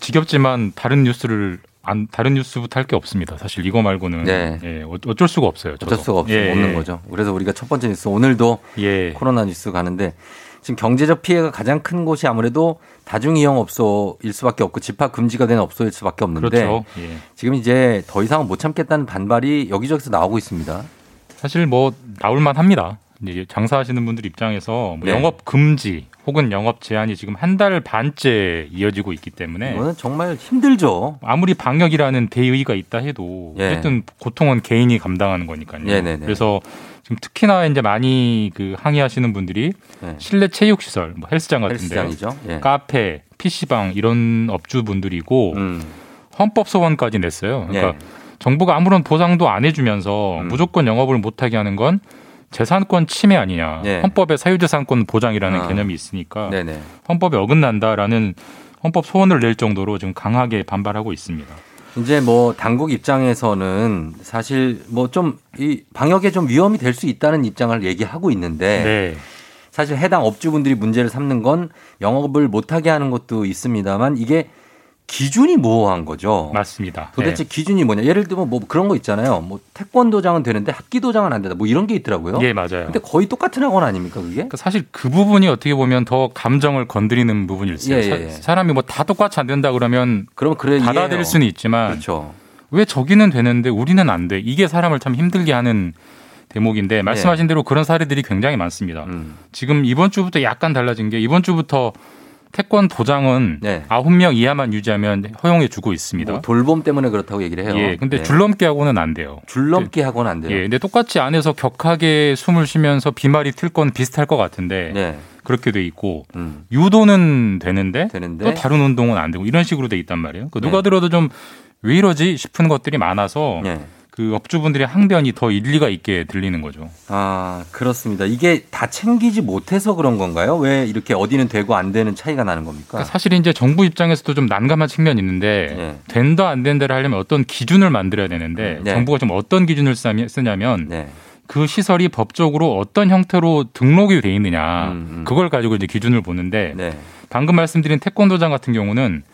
Speaker 15: 지겹지만 다른 뉴스를 안 다른 뉴스부터 할 게 없습니다. 사실 이거 말고는
Speaker 1: 네.
Speaker 15: 예, 어- 어쩔 수가 없어요. 저도.
Speaker 1: 어쩔 수가 없,
Speaker 15: 예,
Speaker 1: 없는
Speaker 15: 예.
Speaker 1: 거죠. 그래서 우리가 첫 번째 뉴스 오늘도
Speaker 15: 예.
Speaker 1: 코로나 뉴스 가는데 지금 경제적 피해가 가장 큰 곳이 아무래도 다중이용 업소일 수밖에 없고 집합 금지가 된 업소일 수밖에 없는데
Speaker 15: 그렇죠. 예.
Speaker 1: 지금 이제 더 이상은 못 참겠다는 반발이 여기저기서 나오고 있습니다.
Speaker 15: 사실 뭐 나올 만 합니다. 이제 장사하시는 분들 입장에서 뭐
Speaker 1: 네.
Speaker 15: 영업 금지 혹은 영업 제한이 지금 한 달 반째 이어지고 있기 때문에
Speaker 1: 이거는 정말 힘들죠.
Speaker 15: 아무리 방역이라는 대의가 있다 해도
Speaker 1: 예.
Speaker 15: 어쨌든 고통은 개인이 감당하는 거니까요.
Speaker 1: 네네네.
Speaker 15: 그래서 지금 특히나 이제 많이 그 항의하시는 분들이
Speaker 1: 네.
Speaker 15: 실내 체육 시설, 뭐 헬스장 같은데.
Speaker 1: 예.
Speaker 15: 카페, PC방 이런 업주분들이고
Speaker 1: 음.
Speaker 15: 헌법 소원까지 냈어요. 그러니까
Speaker 1: 예.
Speaker 15: 정부가 아무런 보상도 안 해주면서
Speaker 1: 음.
Speaker 15: 무조건 영업을 못하게 하는 건 재산권 침해 아니냐.
Speaker 1: 예.
Speaker 15: 헌법에 사유재산권 보장이라는
Speaker 1: 아.
Speaker 15: 개념이 있으니까
Speaker 1: 네네.
Speaker 15: 헌법에 어긋난다라는 헌법 소원을 낼 정도로 지금 강하게 반발하고 있습니다.
Speaker 1: 이제 뭐 당국 입장에서는 사실 뭐 좀 이 방역에 좀 위험이 될 수 있다는 입장을 얘기하고 있는데
Speaker 15: 네.
Speaker 1: 사실 해당 업주분들이 문제를 삼는 건 영업을 못하게 하는 것도 있습니다만 이게 기준이 모호한 거죠.
Speaker 15: 맞습니다.
Speaker 1: 도대체 기준이 뭐냐? 예를 들면 뭐 그런 거 있잖아요. 뭐 태권도장은 되는데 합기도장은 안 된다. 뭐 이런 게 있더라고요.
Speaker 15: 예, 맞아요.
Speaker 1: 근데 거의 똑같은 학원 아닙니까 그게?
Speaker 15: 그러니까 사실 그 부분이 어떻게 보면 더 감정을 건드리는 부분일수요.
Speaker 1: 예, 예, 예.
Speaker 15: 사, 람이 뭐 다 똑같이 안 된다 그러면
Speaker 1: 그럼 그래
Speaker 15: 받아들일
Speaker 1: 이해해요.
Speaker 15: 수는 있지만
Speaker 1: 그렇죠.
Speaker 15: 왜 저기는 되는데 우리는 안 돼? 이게 사람을 참 힘들게 하는 대목인데 말씀하신 대로 그런 사례들이 굉장히 많습니다.
Speaker 1: 네. 음.
Speaker 15: 지금 이번 주부터 약간 달라진 게 이번 주부터 태권 도장은
Speaker 1: 네.
Speaker 15: 아홉 명 이하만 유지하면 허용해 주고 있습니다.
Speaker 1: 뭐 돌봄 때문에 그렇다고 얘기를 해요.
Speaker 15: 예, 근데
Speaker 1: 네.
Speaker 15: 줄넘기 하고는 안 돼요.
Speaker 1: 줄넘기 하고는 안 돼요.
Speaker 15: 예, 근데 똑같이 안에서 격하게 숨을 쉬면서 비말이 틀건 비슷할 것 같은데
Speaker 1: 네.
Speaker 15: 그렇게 돼 있고
Speaker 1: 음.
Speaker 15: 유도는 되는데,
Speaker 1: 되는데?
Speaker 15: 또 다른 운동은 안 되고 이런 식으로 돼 있단 말이에요. 그 누가
Speaker 1: 네.
Speaker 15: 들어도 좀 왜 이러지 싶은 것들이 많아서
Speaker 1: 네.
Speaker 15: 그 업주분들의 항변이 더 일리가 있게 들리는 거죠.
Speaker 1: 아, 그렇습니다. 이게 다 챙기지 못해서 그런 건가요? 왜 이렇게 어디는 되고 안 되는 차이가 나는 겁니까?
Speaker 15: 그러니까 사실 이제 정부 입장에서도 좀 난감한 측면이 있는데
Speaker 1: 네.
Speaker 15: 된다 안 된다를 하려면 어떤 기준을 만들어야 되는데
Speaker 1: 네.
Speaker 15: 정부가 좀 어떤 기준을 쓰냐- 쓰냐면
Speaker 1: 네.
Speaker 15: 그 시설이 법적으로 어떤 형태로 등록이 돼 있느냐
Speaker 1: 음, 음.
Speaker 15: 그걸 가지고 이제 기준을 보는데
Speaker 1: 네.
Speaker 15: 방금 말씀드린 태권도장 같은 경우는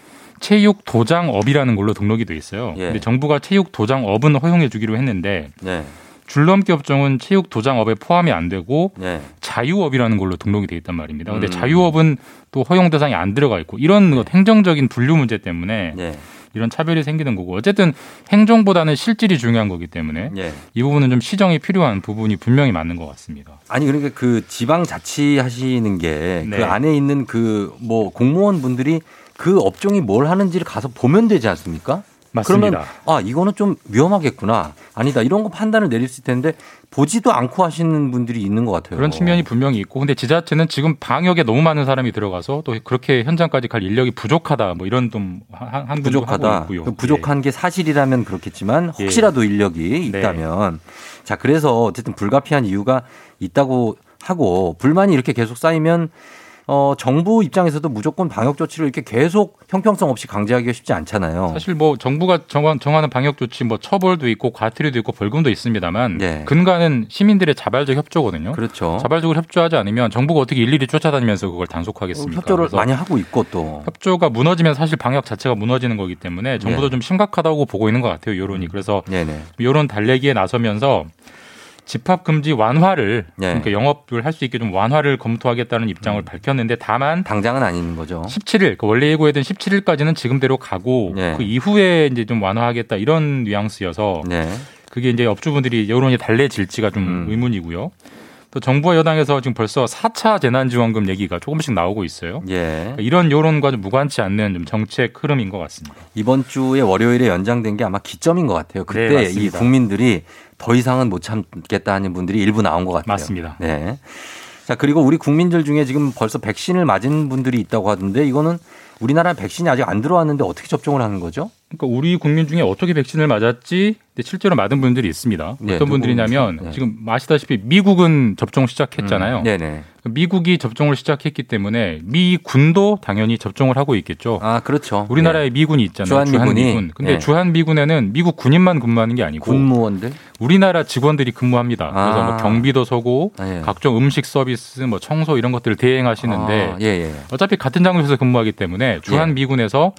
Speaker 15: 체육 도장업이라는 걸로 등록이 돼 있어요.
Speaker 1: 예.
Speaker 15: 근데 정부가 체육 도장업은 허용해 주기로 했는데
Speaker 1: 네.
Speaker 15: 줄넘기 업종은 체육 도장업에 포함이 안 되고
Speaker 1: 네.
Speaker 15: 자유업이라는 걸로 등록이 돼 있단 말입니다. 근데
Speaker 1: 음.
Speaker 15: 자유업은 또 허용 대상이 안 들어가 있고 이런 것 행정적인 분류 문제 때문에
Speaker 1: 네.
Speaker 15: 이런 차별이 생기는 거고 어쨌든 행정보다는 실질이 중요한 거기 때문에
Speaker 1: 예.
Speaker 15: 이 부분은 좀 시정이 필요한 부분이 분명히 맞는 것 같습니다.
Speaker 1: 아니 그러니까 그 지방 자치 하시는 게그
Speaker 15: 네.
Speaker 1: 안에 있는 그 뭐 공무원 분들이 그 업종이 뭘 하는지를 가서 보면 되지 않습니까?
Speaker 15: 맞습니다.
Speaker 1: 그러면 아 이거는 좀 위험하겠구나 아니다 이런 거 판단을 내릴 수 있을 텐데 보지도 않고 하시는 분들이 있는 것 같아요.
Speaker 15: 그런 측면이 분명히 있고 근데 지자체는 지금 방역에 너무 많은 사람이 들어가서 또 그렇게 현장까지 갈 인력이 부족하다 뭐 이런 좀 한,
Speaker 1: 부족하다.
Speaker 15: 예.
Speaker 1: 그 부족한 게 사실이라면 그렇겠지만 혹시라도 인력이
Speaker 15: 네.
Speaker 1: 있다면 자 그래서 어쨌든 불가피한 이유가 있다고 하고 불만이 이렇게 계속 쌓이면 어 정부 입장에서도 무조건 방역 조치를 이렇게 계속 형평성 없이 강제하기가 쉽지 않잖아요.
Speaker 15: 사실 뭐 정부가 정한, 정하는 방역 조치 뭐 처벌도 있고 과태료도 있고 벌금도 있습니다만
Speaker 1: 네.
Speaker 15: 근간은 시민들의 자발적 협조거든요.
Speaker 1: 그렇죠.
Speaker 15: 자발적으로 협조하지 않으면 정부가 어떻게 일일이 쫓아다니면서 그걸 단속하겠습니까?
Speaker 1: 협조를
Speaker 15: 그래서
Speaker 1: 많이 하고 있고 또
Speaker 15: 협조가 무너지면 사실 방역 자체가 무너지는 거기 때문에 정부도
Speaker 1: 네.
Speaker 15: 좀 심각하다고 보고 있는 것 같아요. 여론이. 그래서
Speaker 1: 네네.
Speaker 15: 여론 달래기에 나서면서 집합 금지 완화를
Speaker 1: 네.
Speaker 15: 그러니까 영업을 할 수 있게 좀 완화를 검토하겠다는
Speaker 1: 음.
Speaker 15: 입장을 밝혔는데 다만
Speaker 1: 당장은 아닌 거죠.
Speaker 15: 17일 그 원래 예고했던 17일까지는 지금대로 가고
Speaker 1: 네.
Speaker 15: 그 이후에 이제 좀 완화하겠다 이런 뉘앙스여서
Speaker 1: 네.
Speaker 15: 그게 이제 업주분들이 여론이 달래질지가 좀
Speaker 1: 음.
Speaker 15: 의문이고요. 또 정부와 여당에서 지금 벌써 4차 재난지원금 얘기가 조금씩 나오고 있어요.
Speaker 1: 예.
Speaker 15: 그러니까 이런 여론과 좀 무관치 않는 좀 정책 흐름인 것 같습니다.
Speaker 1: 이번 주에 월요일에 연장된 게 아마 기점인 것 같아요. 그때
Speaker 15: 네,
Speaker 1: 이. 국민들이 더 이상은 못 참겠다 하는 분들이 일부 나온 것 같아요.
Speaker 15: 맞습니다.
Speaker 1: 네. 자, 그리고 우리 국민들 중에 지금 벌써 백신을 맞은 분들이 있다고 하던데 이거는 우리나라 백신이 아직 안 들어왔는데 어떻게 접종을 하는 거죠?
Speaker 15: 그러니까 우리 국민 중에 어떻게 백신을 맞았지? 근데 실제로 맞은 분들이 있습니다.
Speaker 1: 네,
Speaker 15: 어떤 분들이냐면
Speaker 1: 네.
Speaker 15: 지금 아시다시피 미국은 접종 시작했잖아요.
Speaker 1: 음, 네네.
Speaker 15: 미국이 접종을 시작했기 때문에 미 군도 당연히 접종을 하고 있겠죠.
Speaker 1: 아, 그렇죠.
Speaker 15: 우리나라에
Speaker 1: 네.
Speaker 15: 미군이 있잖아요.
Speaker 1: 주한 미군이.
Speaker 15: 주한미군. 근데
Speaker 1: 네.
Speaker 15: 주한 미군에는 미국 군인만 근무하는 게 아니고
Speaker 1: 군무원들?
Speaker 15: 우리나라 직원들이 근무합니다. 그래서
Speaker 1: 아.
Speaker 15: 뭐 경비도 서고
Speaker 1: 예.
Speaker 15: 각종 음식 서비스, 뭐 청소 이런 것들을 대행하시는데
Speaker 1: 아, 예, 예.
Speaker 15: 어차피 같은 장소에서 근무하기 때문에 주한 미군에서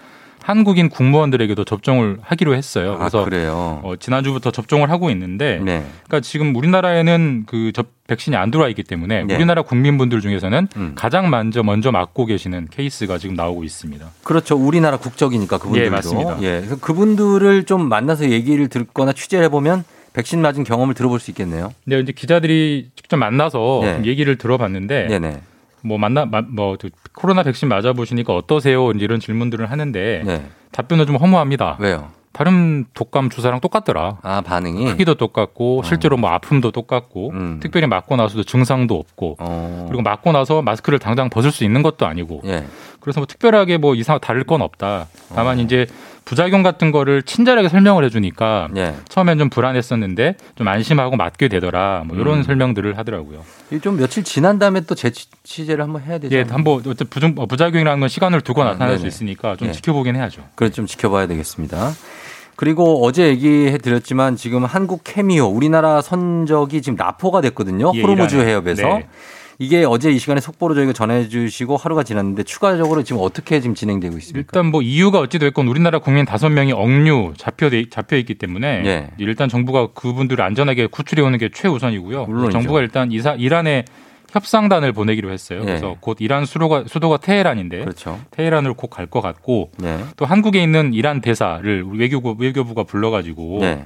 Speaker 15: 한국인 국무원들에게도 접종을 하기로 했어요.
Speaker 1: 아,
Speaker 15: 그래서
Speaker 1: 그래요.
Speaker 15: 어, 지난주부터 접종을 하고 있는데
Speaker 1: 네.
Speaker 15: 그러니까 지금 우리나라에는 그 접, 백신이 안 들어와 있기 때문에
Speaker 1: 네.
Speaker 15: 우리나라 국민분들 중에서는
Speaker 1: 음.
Speaker 15: 가장 먼저 먼저 맞고 계시는 케이스가 지금 나오고 있습니다.
Speaker 1: 그렇죠. 우리나라 국적이니까 그분들도.
Speaker 15: 예, 맞습니다.
Speaker 1: 예. 그분들을 좀 만나서 얘기를 듣거나 취재를 해보면 백신 맞은 경험을 들어볼 수 있겠네요.
Speaker 15: 근데 이제 기자들이 직접 만나서
Speaker 1: 네.
Speaker 15: 좀 얘기를 들어봤는데
Speaker 1: 네네.
Speaker 15: 뭐 만나 마- 뭐저 코로나 백신 맞아 보시니까 어떠세요? 이런 질문들을 하는데
Speaker 1: 네.
Speaker 15: 답변은 좀 허무합니다.
Speaker 1: 왜요?
Speaker 15: 다른 독감 주사랑 똑같더라.
Speaker 1: 아, 반응이?
Speaker 15: 크기도 똑같고 실제로 뭐 아픔도 똑같고
Speaker 1: 음.
Speaker 15: 특별히 맞고 나서도 증상도 없고
Speaker 1: 어.
Speaker 15: 그리고 맞고 나서 마스크를 당장 벗을 수 있는 것도 아니고
Speaker 1: 예.
Speaker 15: 그래서 뭐 특별하게 뭐 이상 다를 건 없다. 다만
Speaker 1: 어.
Speaker 15: 이제 부작용 같은 거를 친절하게 설명을 해주니까
Speaker 1: 예.
Speaker 15: 처음엔 좀 불안했었는데 좀 안심하고 맞게 되더라. 뭐 이런
Speaker 1: 음.
Speaker 15: 설명들을 하더라고요.
Speaker 1: 이게 좀 며칠 지난 다음에 또 재취재를 한번 해야 되죠.
Speaker 15: 예, 한번 어쨌든 부정- 어, 부작용이라는 건 시간을 두고 나타날 수
Speaker 1: 네네.
Speaker 15: 있으니까 좀
Speaker 1: 예.
Speaker 15: 지켜보긴 해야죠.
Speaker 1: 그래 좀 지켜봐야 되겠습니다. 그리고 어제 얘기해 드렸지만 지금 한국 케미오 우리나라 선적이 지금 나포가 됐거든요.
Speaker 15: 예,
Speaker 1: 호르무즈. 해협에서.
Speaker 15: 네.
Speaker 1: 이게 어제 이 시간에 속보로 저희가 전해주시고 하루가 지났는데 추가적으로 지금 어떻게 지금 진행되고 있습니까?
Speaker 15: 일단 뭐 이유가 어찌 됐건 우리나라 국민 다섯 명이 억류 잡혀 잡혀 있기 때문에
Speaker 1: 예.
Speaker 15: 일단 정부가 그분들을 안전하게 구출해 오는 게 최우선이고요.
Speaker 1: 물론이죠.
Speaker 15: 정부가 일단 이사 이란에 협상단을 보내기로 했어요.
Speaker 1: 예.
Speaker 15: 그래서 곧 이란 수도가 수도가 테헤란인데
Speaker 1: 그렇죠.
Speaker 15: 테헤란으로 곧 갈 것 같고
Speaker 1: 네.
Speaker 15: 또 한국에 있는 이란 대사를 우리 외교부 외교부가 불러가지고
Speaker 1: 네.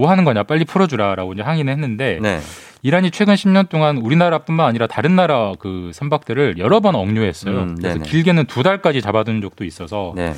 Speaker 15: 뭐 하는 거냐 빨리 풀어주라라고 이제 항의는 했는데
Speaker 1: 네.
Speaker 15: 이란이 최근 10년 동안 우리나라뿐만 아니라 다른 나라 그 선박들을 여러 번 억류했어요.
Speaker 1: 음,
Speaker 15: 그래서. 길게는 두 달까지 잡아둔 적도 있어서
Speaker 1: 네.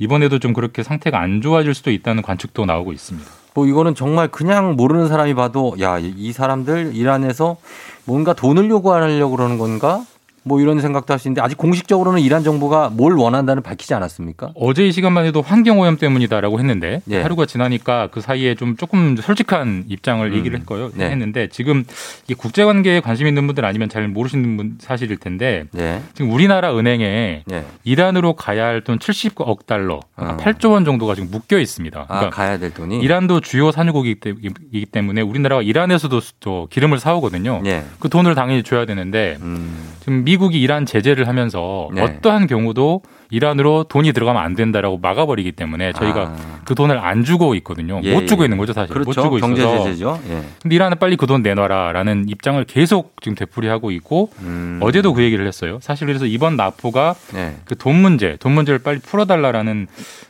Speaker 15: 이번에도 좀 그렇게 상태가 안 좋아질 수도 있다는 관측도 나오고 있습니다.
Speaker 1: 뭐 이거는 정말 그냥 모르는 사람이 봐도 야 이 사람들 이란에서 뭔가 돈을 요구하려고 그러는 건가? 뭐 이런 생각도 할 수 있는데 아직 공식적으로는 이란 정부가 뭘 원한다는 밝히지 않았습니까?
Speaker 15: 어제 이 시간만 해도 환경 오염 때문이다라고 했는데
Speaker 1: 예.
Speaker 15: 하루가 지나니까 그 사이에 좀 조금 솔직한 입장을
Speaker 1: 음.
Speaker 15: 얘기를 했고요.
Speaker 1: 네.
Speaker 15: 했는데 지금 이 국제 관계에 관심 있는 분들 아니면 잘 모르시는 분 사실일 텐데
Speaker 1: 네.
Speaker 15: 지금 우리나라 은행에
Speaker 1: 네.
Speaker 15: 이란으로 가야 할 돈 70억 달러, 그러니까
Speaker 1: 어.
Speaker 15: 8조 원 정도가 지금 묶여 있습니다.
Speaker 1: 아
Speaker 15: 그러니까
Speaker 1: 가야 될 돈이
Speaker 15: 이란도 주요 산유국이기 때문에 우리나라가 이란에서도 또 기름을 사오거든요.
Speaker 1: 예.
Speaker 15: 그 돈을 당연히 줘야 되는데
Speaker 1: 음.
Speaker 15: 지금 미 국이 이란 제재를 하면서
Speaker 1: 네.
Speaker 15: 어떠한 경우도 이란으로 돈이 들어가면 안 된다라고 막아버리기 때문에 저희가
Speaker 1: 아.
Speaker 15: 그 돈을 안 주고 있거든요.
Speaker 1: 예,
Speaker 15: 못 주고
Speaker 1: 예.
Speaker 15: 있는 거죠, 사실.
Speaker 1: 그렇죠.
Speaker 15: 못 주고 있어서.
Speaker 1: 경제 제재죠. 예.
Speaker 15: 근데 이란은 빨리 그 돈 내놔라라는 입장을 계속 지금 되풀이하고 있고
Speaker 1: 음.
Speaker 15: 어제도 그 얘기를 했어요. 사실 그래서 이번 납포가
Speaker 1: 네.
Speaker 15: 그돈 문제, 돈 문제를 빨리 풀어달라라는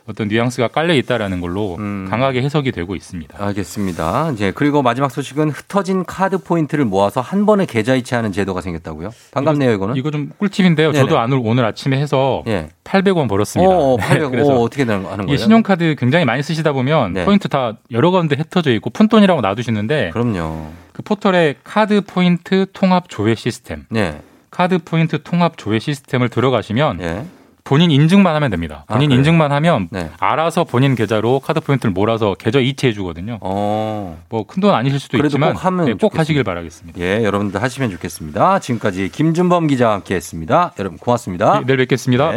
Speaker 15: 어떤 뉘앙스가 깔려 있다라는 걸로
Speaker 1: 음.
Speaker 15: 강하게 해석이 되고 있습니다.
Speaker 1: 알겠습니다. 이제 그리고 마지막 소식은 흩어진 카드 포인트를 모아서 한 번에 계좌 이체하는 제도가 생겼다고요. 반갑네요, 이거는.
Speaker 15: 이거 좀 꿀팁인데요.
Speaker 1: 네네.
Speaker 15: 저도 오늘, 오늘 아침에 해서
Speaker 1: 예.
Speaker 15: 800원 벌었습니다.
Speaker 1: 어, 어, 800.
Speaker 15: 그래서
Speaker 1: 어, 어떻게 되는 거 하는 거예요?
Speaker 15: 신용카드 굉장히 많이 쓰시다 보면
Speaker 1: 네.
Speaker 15: 포인트 다 여러 군데 흩어져 있고 푼돈이라고 놔두시는데
Speaker 1: 그럼요.
Speaker 15: 그 포털에 카드 포인트 통합 조회 시스템,
Speaker 1: 네.
Speaker 15: 카드 포인트 통합 조회 시스템을 들어가시면
Speaker 1: 예.
Speaker 15: 본인 인증만 하면 됩니다.
Speaker 1: 아,
Speaker 15: 본인
Speaker 1: 그래요?
Speaker 15: 인증만 하면
Speaker 1: 네.
Speaker 15: 알아서 본인 계좌로 카드 포인트를 몰아서 계좌 이체해 주거든요.
Speaker 1: 어.
Speaker 15: 뭐큰 돈 아니실 수도
Speaker 1: 그래도
Speaker 15: 있지만
Speaker 1: 꼭 하면
Speaker 15: 네, 꼭. 하시길 바라겠습니다.
Speaker 1: 예, 여러분들 하시면 좋겠습니다. 지금까지 김준범 기자와 함께 했습니다. 여러분 고맙습니다.
Speaker 15: 네, 내일 뵙겠습니다.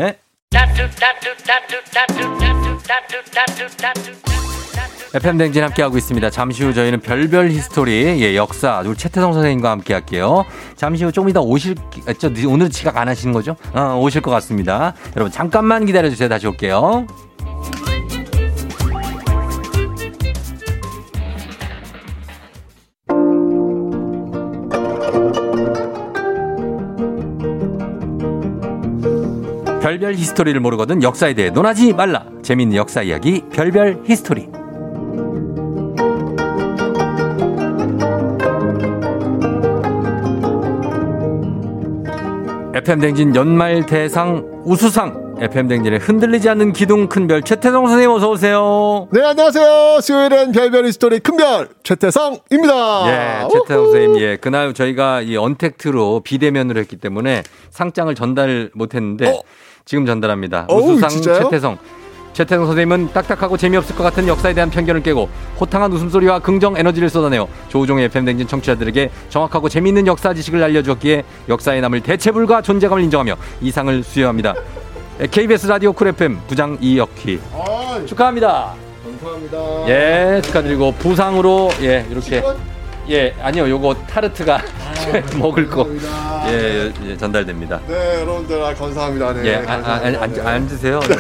Speaker 1: 네. FM 댕진 함께하고 있습니다. 잠시 후 저희는 별별 히스토리, 예, 역사, 우리 최태성 선생님과 함께 할게요. 잠시 후 조금 이따 오실, 아, 저, 오늘 지각 안 하시는 거죠? 어, 오실 것 같습니다. 여러분 잠깐만 기다려주세요. 다시 올게요. 별별 히스토리를 모르거든 역사에 대해 논하지 말라. 재밌는 역사 이야기 별별 히스토리. FM 댕진 연말 대상 우수상 FM 댕진의 흔들리지 않는 기둥 큰별 최태성 선생님 어서 오세요.
Speaker 16: 네, 안녕하세요. 수요일엔 별별 히스토리 큰별 최태성입니다.
Speaker 1: 예, 최태성 선생님, 예, 그날 저희가 이 언택트로 비대면으로 했기 때문에 상장을 전달 못했는데 지금 전달합니다.
Speaker 16: 어우,
Speaker 1: 우수상
Speaker 16: 진짜요?
Speaker 1: 최태성. 최태성 선생님은 딱딱하고 재미없을 것 같은 역사에 대한 편견을 깨고 호탕한 웃음소리와 긍정 에너지를 쏟아내어 조우종의 FM댕진 청취자들에게 정확하고 재미있는 역사 지식을 알려주었기에 역사에 남을 대체불가 존재감을 인정하며 이 상을 수여합니다. [LAUGHS] KBS 라디오 쿨 FM 부장 이혁희 축하합니다.
Speaker 16: 감사합니다.
Speaker 1: 예, 축하드리고 부상으로 예 이렇게 예 아니요 요거 타르트가 [LAUGHS] 먹을 거 예, 예, 전달됩니다.
Speaker 16: 네, 여러분들 아, 감사합니다. 네,
Speaker 1: 예, 아, 아,
Speaker 16: 감사합니다.
Speaker 1: 앉, 앉으세요. [LAUGHS] 네.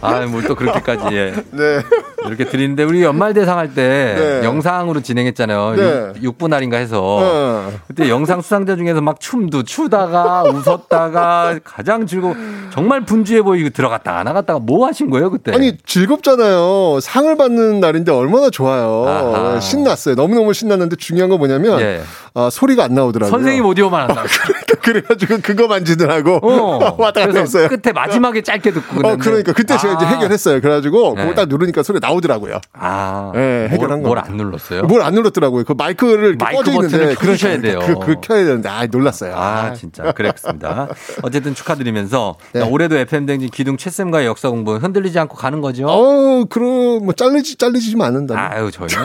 Speaker 1: 아, 뭘 또 그렇게까지, 예.
Speaker 16: 네.
Speaker 1: 이렇게 드리는데, 우리 연말 대상 할때
Speaker 16: 네.
Speaker 1: 영상으로 진행했잖아요.
Speaker 16: 네.
Speaker 1: 육 6분할인가 해서.
Speaker 16: 어.
Speaker 1: 그때 영상 수상자 중에서 막 춤도 추다가 웃었다가 가장 즐거워. 정말 분주해 보이고 들어갔다가 나갔다가 뭐 하신 거예요, 그때?
Speaker 16: 아니 즐겁잖아요. 상을 받는 날인데 얼마나 좋아요.
Speaker 1: 아하.
Speaker 16: 신났어요. 너무 너무 신났는데 중요한 건 뭐냐면
Speaker 1: 예.
Speaker 16: 아, 소리가 안 나오더라고요.
Speaker 1: 선생님 오디오만 안 나와. [LAUGHS]
Speaker 16: 그래가지고 그거 만지느라고
Speaker 1: 어. [LAUGHS]
Speaker 16: 왔다 갔다 했어요.
Speaker 1: 끝에 마지막에 짧게 듣고
Speaker 16: 어. 그러니까 그때 제가 이제
Speaker 1: 아.
Speaker 16: 해결했어요. 그래가지고
Speaker 1: 네.
Speaker 16: 그거 딱 누르니까 소리 나오더라고요.
Speaker 1: 아.
Speaker 16: 네, 해결한 거.
Speaker 1: 뭘 안 눌렀어요?
Speaker 16: 뭘 안 눌렀더라고요. 그 마이크를
Speaker 1: 마이크
Speaker 16: 꺼져 있는데
Speaker 1: 켜주셔야 돼요.
Speaker 16: 그, 그 켜야 되는데 아 놀랐어요.
Speaker 1: 아, 진짜. 그랬습니다. [LAUGHS] 어쨌든 축하드리면서
Speaker 16: 네.
Speaker 1: 올해도 FM댕진 기둥 최쌤과의 역사 공부 흔들리지 않고 가는 거죠?
Speaker 16: 어, 그럼 뭐 잘리지 잘리지만 않는다.
Speaker 1: 아유, 저희는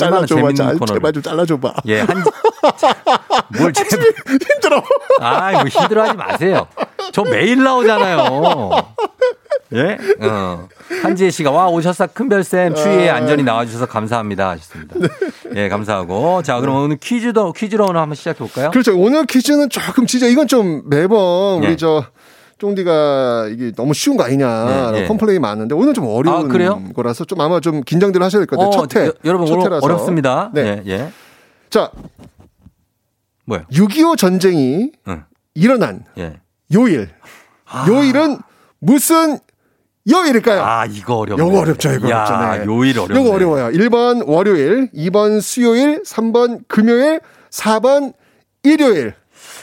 Speaker 1: 얼마나
Speaker 16: 잘라줘봐,
Speaker 1: 재밌는
Speaker 16: 잘,
Speaker 1: 코너를.
Speaker 16: 제발 좀 잘라줘봐.
Speaker 1: 예, 한, 뭘 [LAUGHS] 재,
Speaker 16: 힘들어.
Speaker 1: 아, 뭐 힘들어하지 마세요. 저 매일 나오잖아요. 예? 어. 한지혜 씨가 와 오셨어 큰별 쌤 추위에
Speaker 16: 아.
Speaker 1: 안전히 나와주셔서 감사합니다 하셨습니다. 예, 감사하고 자 그럼 오늘 퀴즈도 퀴즈로 오늘 한번 시작해 볼까요?
Speaker 16: 그렇죠. 오늘 퀴즈는 조금 진짜 이건 좀 매번
Speaker 1: 예.
Speaker 16: 우리 저 쫑디가 이게 너무 쉬운 거 아니냐
Speaker 1: 예, 예.
Speaker 16: 컴플레인 많은데 오늘 좀 어려운
Speaker 1: 아?
Speaker 16: 거라서 좀 아마 좀 긴장들 하셔야 될 것 같아요.
Speaker 1: 어,
Speaker 16: 첫 회.
Speaker 1: 여- 여러분
Speaker 16: 첫 회라서.
Speaker 1: 어렵습니다.
Speaker 16: 네.
Speaker 1: 예, 예.
Speaker 16: 자,
Speaker 1: 뭐요?
Speaker 16: 6.25 전쟁이
Speaker 1: 응.
Speaker 16: 일어난
Speaker 1: 예.
Speaker 16: 요일. 요일은 무슨 요일일까요?
Speaker 1: 아, 이거 어렵네.
Speaker 16: 요거 어렵죠, 이거
Speaker 1: 야,
Speaker 16: 어렵죠. 네.
Speaker 1: 요일 어렵네.
Speaker 16: 요거 어려워요. 1번 월요일, 2번 수요일, 3번 금요일, 4번 일요일.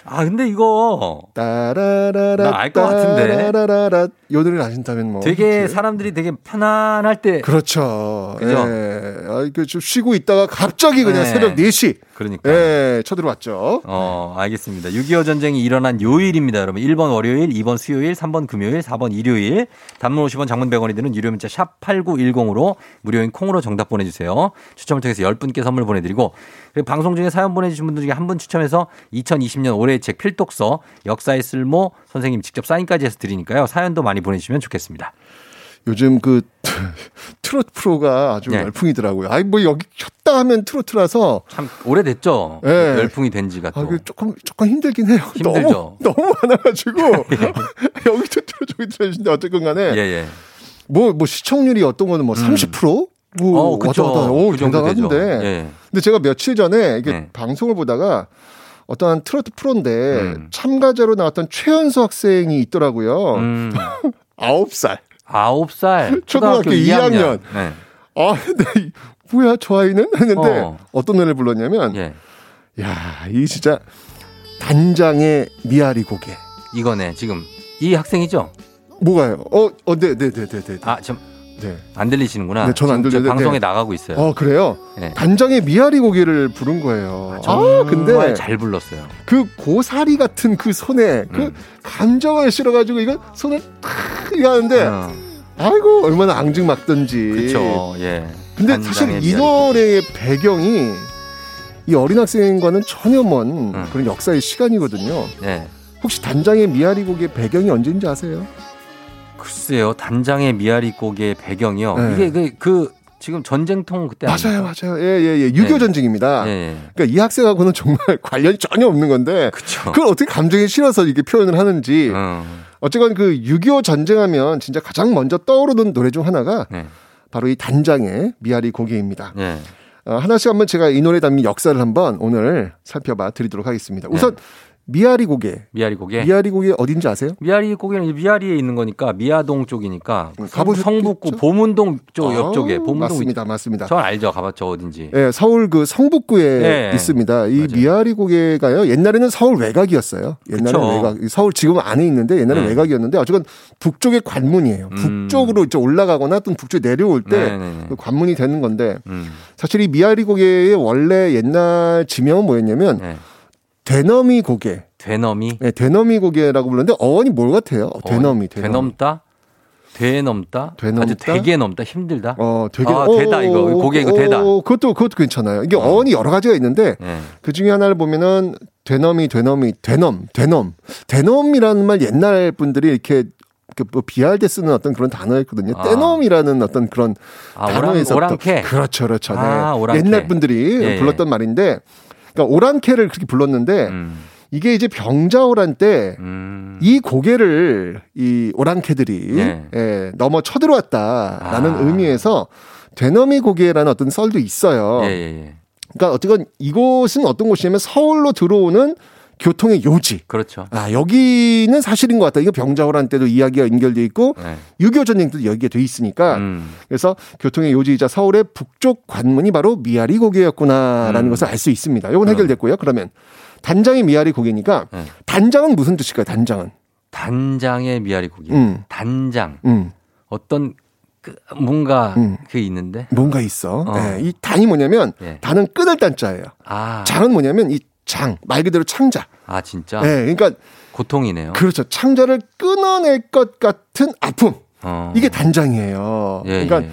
Speaker 1: 아, 근데 이거
Speaker 16: 따라라라
Speaker 1: 나 알 것 같은데.
Speaker 16: 따라라라 요 노래를 아신다면 뭐
Speaker 1: 되게 사람들이 되게 편안할 때
Speaker 16: 그렇죠.
Speaker 1: 그죠?
Speaker 16: 예. 아, 좀 쉬고 있다가 갑자기 그냥
Speaker 1: 네.
Speaker 16: 새벽 4시
Speaker 1: 그러니까
Speaker 16: 예, 쳐들어왔죠.
Speaker 1: 어, 알겠습니다. 6.25 전쟁이 일어난 요일입니다, 여러분. 1번 월요일, 2번 수요일, 3번 금요일, 4번 일요일. 단문 50원, 장문 100원이 드는 유료 문자 샵 8910으로 무료인 콩으로 정답 보내 주세요. 추첨을 통해서 10분께 선물 보내 드리고 그리고 방송 중에 사연 보내 주신 분들 중에 한 분 추첨해서 2020년 올해의 책 필독서 역사의 쓸모 선생님 직접 사인까지 해서 드리니까요. 사연도 많이 보내주시면 좋겠습니다.
Speaker 16: 요즘 그 [LAUGHS] 트로트 프로가 아주
Speaker 1: 네.
Speaker 16: 열풍이더라고요. 아이 뭐 여기 켰다 하면 트로트라서
Speaker 1: 참 오래됐죠.
Speaker 16: 예.
Speaker 1: 열풍이 된 지가 또.
Speaker 16: 아, 그 조금 조금 힘들긴 해요. [LAUGHS]
Speaker 1: 힘들죠.
Speaker 16: 너무 너무 많아가지고 여기도 틀어 저기 틀어주는데 어쨌건 간에
Speaker 1: 예, 예.
Speaker 16: 뭐, 뭐 시청률이 어떤 거는 뭐 30%? 뭐
Speaker 1: 어.
Speaker 16: 왔다 갔다. 오,
Speaker 1: 그 정도. 되죠. 예.
Speaker 16: 근데 제가 며칠 전에 이게
Speaker 1: 네.
Speaker 16: 방송을 보다가 어떠한 트로트 프로인데
Speaker 1: 음.
Speaker 16: 참가자로 나왔던 최연수 학생이 있더라고요.
Speaker 1: 음. [LAUGHS]
Speaker 16: 아홉 살
Speaker 1: 아홉 살
Speaker 16: 초등학교 2학년.
Speaker 1: 네.
Speaker 16: 아, 근데 이- 뭐야 저 아이는 했는데
Speaker 1: 어.
Speaker 16: 어. 떤 노래를 불렀냐면
Speaker 1: 예.
Speaker 16: 야, 이 진짜 단장의 미아리 고개.
Speaker 1: 이거네 지금 이 학생이죠?
Speaker 16: 뭐가요? 어, 어, 네, 네, 네, 네, 네.
Speaker 1: 아 지금
Speaker 16: 네.
Speaker 1: 안 들리시는구나.
Speaker 16: 네, 전안 들리는데,
Speaker 1: 방송에
Speaker 16: 네.
Speaker 1: 나가고 있어요.
Speaker 16: 어, 그래요?
Speaker 1: 네.
Speaker 16: 단장의 미아리 고개를 부른 거예요. 아,
Speaker 1: 정말
Speaker 16: 근데
Speaker 1: 잘 불렀어요.
Speaker 16: 그 고사리 같은 그 손에 그
Speaker 1: 음.
Speaker 16: 감정을 실어가지고 이거 손을 탁 이거 하는데
Speaker 1: 어,
Speaker 16: 아이고 얼마나 앙증맞던지.
Speaker 1: 그렇죠. 예.
Speaker 16: 근데 사실 이 노래의 배경이 이 어린 학생과는 전혀 먼
Speaker 1: 음.
Speaker 16: 그런 역사의 시간이거든요.
Speaker 1: 네.
Speaker 16: 혹시 단장의 미아리 곡의 배경이 언제인지 아세요?
Speaker 1: 글쎄요, 단장의 미아리 곡의 배경이요.
Speaker 16: 네.
Speaker 1: 이게 그, 그 지금 전쟁통 그때
Speaker 16: 맞아요,
Speaker 1: 아닙니까?
Speaker 16: 맞아요. 예, 예, 예. 6.25
Speaker 1: 네.
Speaker 16: 전쟁입니다.
Speaker 1: 예, 예.
Speaker 16: 그러니까 이 학생하고는 정말 [LAUGHS] 관련이 전혀 없는 건데
Speaker 1: 그쵸.
Speaker 16: 그걸 어떻게 감정에 실어서 이렇게 표현을 하는지
Speaker 1: 어,
Speaker 16: 어쨌건 그 6.25 전쟁하면 진짜 가장 먼저 떠오르는 노래 중 하나가
Speaker 1: 네.
Speaker 16: 바로 이 단장의 미아리 고개입니다.
Speaker 1: 예.
Speaker 16: 어, 하나씩 한번 제가 이 노래 담긴 역사를 한번 오늘 살펴봐 드리도록 하겠습니다. 우선 미아리 고개.
Speaker 1: 미아리 곡에
Speaker 16: 미아리 고개 어딘지 아세요?
Speaker 1: 미아리 이제 미아리에 있는 거니까 미아동 쪽이니까
Speaker 16: 음,
Speaker 1: 성-
Speaker 16: 가보셨겠죠?
Speaker 1: 성북구 보문동 쪽
Speaker 16: 아,
Speaker 1: 옆쪽에 보문동
Speaker 16: 맞습니다, 맞습니다.
Speaker 1: 전 알죠, 가봤죠 어딘지.
Speaker 16: 예, 서울 그 성북구에
Speaker 1: 네.
Speaker 16: 있습니다. 이
Speaker 1: 맞아요.
Speaker 16: 미아리 고개가요. 옛날에는 서울 외곽이었어요. 옛날에. 외곽. 서울 지금 안에 있는데 옛날에
Speaker 1: 네.
Speaker 16: 외곽이었는데 어쨌건 북쪽의 관문이에요.
Speaker 1: 음.
Speaker 16: 북쪽으로 이제 올라가거나 또는 북쪽에 내려올 때
Speaker 1: 네네네.
Speaker 16: 그 관문이 되는 건데
Speaker 1: 음.
Speaker 16: 사실 이 미아리 고개의 원래 옛날 지명은 뭐였냐면
Speaker 1: 네.
Speaker 16: 되너미 고개.
Speaker 1: 되넘이.
Speaker 16: 네, 되너미 고개라고 불렀는데 어원이 뭘 같아요?
Speaker 1: 어,
Speaker 16: 되너미.
Speaker 1: 되넘다. 되넘다.
Speaker 16: 되넘다?
Speaker 1: 아주 되게 넘다. 힘들다.
Speaker 16: 어, 되게
Speaker 1: 아, 되다 이거 고개 이거 되다.
Speaker 16: 어, 그것도 그것도 괜찮아요. 이게 어. 원이 여러 가지가 있는데
Speaker 1: 네.
Speaker 16: 그 중에 하나를 보면은 되넘이 되넘이 되넘 되넘 되넘이라는 말 옛날 분들이 이렇게 뭐 비할 때 쓰는 어떤 그런 단어였거든요.
Speaker 1: 아.
Speaker 16: 떼넘이라는 어떤 그런
Speaker 1: 아,
Speaker 16: 단어에서
Speaker 1: 오랑- 오랑캐?
Speaker 16: 그렇죠, 그렇죠. 네.
Speaker 1: 아, 오랑캐.
Speaker 16: 옛날 분들이
Speaker 1: 예, 예.
Speaker 16: 불렀던 말인데, 그러니까 오랑캐를 그렇게 불렀는데
Speaker 1: 음.
Speaker 16: 이게 이제 병자호란 때
Speaker 1: 음.
Speaker 16: 이 고개를 이 오랑캐들이
Speaker 1: 네.
Speaker 16: 예, 넘어 쳐들어왔다라는
Speaker 1: 아.
Speaker 16: 의미에서 되너미 고개라는 어떤 썰도 있어요.
Speaker 1: 예, 예, 예.
Speaker 16: 그러니까 어쨌건 이곳은 어떤 곳이냐면 서울로 들어오는 교통의 요지.
Speaker 1: 그렇죠.
Speaker 16: 아, 여기는 사실인 것 같다. 이거 병자호란 때도 이야기가 연결돼 있고
Speaker 1: 네.
Speaker 16: 6.25 전쟁도 여기에 돼 있으니까
Speaker 1: 음.
Speaker 16: 그래서 교통의 요지이자 서울의 북쪽 관문이 바로 미아리 고개였구나라는
Speaker 1: 음.
Speaker 16: 것을 알 수 있습니다. 이건 해결됐고요. 그러면 단장이 미아리 고개니까
Speaker 1: 네.
Speaker 16: 단장은 무슨 뜻일까요? 단장은.
Speaker 1: 단장의 미아리 곡이.
Speaker 16: 음.
Speaker 1: 단장.
Speaker 16: 음.
Speaker 1: 어떤 그 뭔가
Speaker 16: 음.
Speaker 1: 그게 있는데.
Speaker 16: 뭔가 있어.
Speaker 1: 어.
Speaker 16: 예, 이 단이 뭐냐면
Speaker 1: 예.
Speaker 16: 단은 끊을 단 자예요.
Speaker 1: 아.
Speaker 16: 장은 뭐냐면 이 장, 말 그대로 창자.
Speaker 1: 아 진짜.
Speaker 16: 예, 그러니까
Speaker 1: 고통이네요.
Speaker 16: 그렇죠. 창자를 끊어낼 것 같은 아픔.
Speaker 1: 어.
Speaker 16: 이게 단장이에요.
Speaker 1: 예,
Speaker 16: 그러니까
Speaker 1: 예.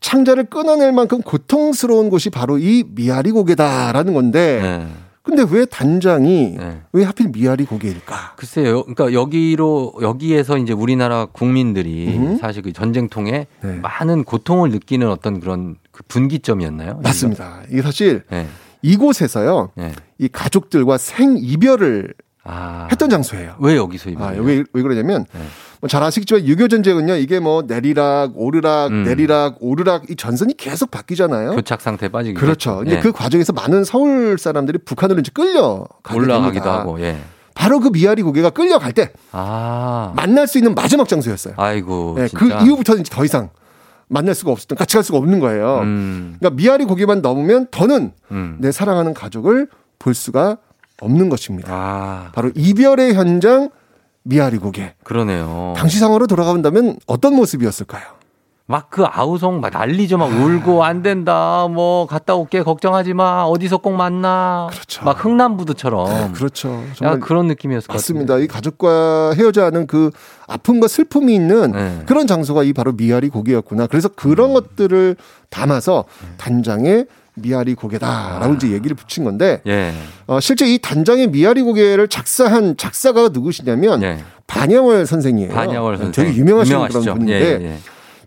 Speaker 16: 창자를 끊어낼 만큼 고통스러운 곳이 바로 이 미아리 고개다라는 건데
Speaker 1: 네.
Speaker 16: 근데 왜 단장이
Speaker 1: 네.
Speaker 16: 왜 하필 미아리 고개일까?
Speaker 1: 글쎄요. 그러니까 여기로 여기에서 이제 우리나라 국민들이
Speaker 16: 음.
Speaker 1: 사실 그 전쟁통에
Speaker 16: 네.
Speaker 1: 많은 고통을 느끼는 어떤 그런 그 분기점이었나요?
Speaker 16: 맞습니다. 이게 사실
Speaker 1: 네.
Speaker 16: 이곳에서요.
Speaker 1: 네.
Speaker 16: 이 가족들과 생 이별을
Speaker 1: 아.
Speaker 16: 했던 장소예요.
Speaker 1: 왜 여기서 이별?
Speaker 16: 아, 왜, 왜 그러냐면,
Speaker 1: 네.
Speaker 16: 뭐잘 아시겠지만 6.25 전쟁은요, 이게 뭐 내리락, 오르락,
Speaker 1: 음.
Speaker 16: 내리락, 오르락, 이 전선이 계속 바뀌잖아요.
Speaker 1: 교착 상태 빠지기.
Speaker 16: 그렇죠. 이제 그 과정에서 많은 서울 사람들이 북한으로 이제 끌려가게
Speaker 1: 올라가기도
Speaker 16: 됩니다.
Speaker 1: 하고. 예.
Speaker 16: 바로 그 미아리 고개가 끌려갈 때
Speaker 1: 아.
Speaker 16: 만날 수 있는 마지막 장소였어요.
Speaker 1: 아이고.
Speaker 16: 네, 그. 이후부터는 이제 더 이상 만날 수가 없었던, 같이 갈 수가 없는 거예요.
Speaker 1: 음.
Speaker 16: 그러니까 미아리 고개만 넘으면 더는
Speaker 1: 음.
Speaker 16: 내 사랑하는 가족을 볼 수가 없는 것입니다.
Speaker 1: 아.
Speaker 16: 바로 이별의 현장 미아리 고개.
Speaker 1: 그러네요.
Speaker 16: 당시 상황으로 돌아간다면 어떤 모습이었을까요?
Speaker 1: 막 그 아우성 막 난리죠. 막 울고 안 된다. 뭐 갔다 올게 걱정하지 마. 어디서 꼭 만나.
Speaker 16: 그렇죠.
Speaker 1: 막 흥남부두처럼.
Speaker 16: 그렇죠.
Speaker 1: 약간
Speaker 16: 정말
Speaker 1: 그런 느낌이었을 것
Speaker 16: 맞습니다. 이 가족과 헤어져 하는 그 아픔과 슬픔이 있는
Speaker 1: 네.
Speaker 16: 그런 장소가 이 바로 미아리 고개였구나. 그래서 그런 것들을 담아서 단장의 미아리 고개다라고 이제 얘기를 붙인 건데
Speaker 1: 예.
Speaker 16: 어, 실제 이 단장의 미아리 고개를 작사한 작사가가 누구시냐면
Speaker 1: 예.
Speaker 16: 반야월 선생이에요.
Speaker 1: 반야월 선생.
Speaker 16: 되게 유명하신
Speaker 1: 유명하시죠.
Speaker 16: 그런 분인데
Speaker 1: 예, 예.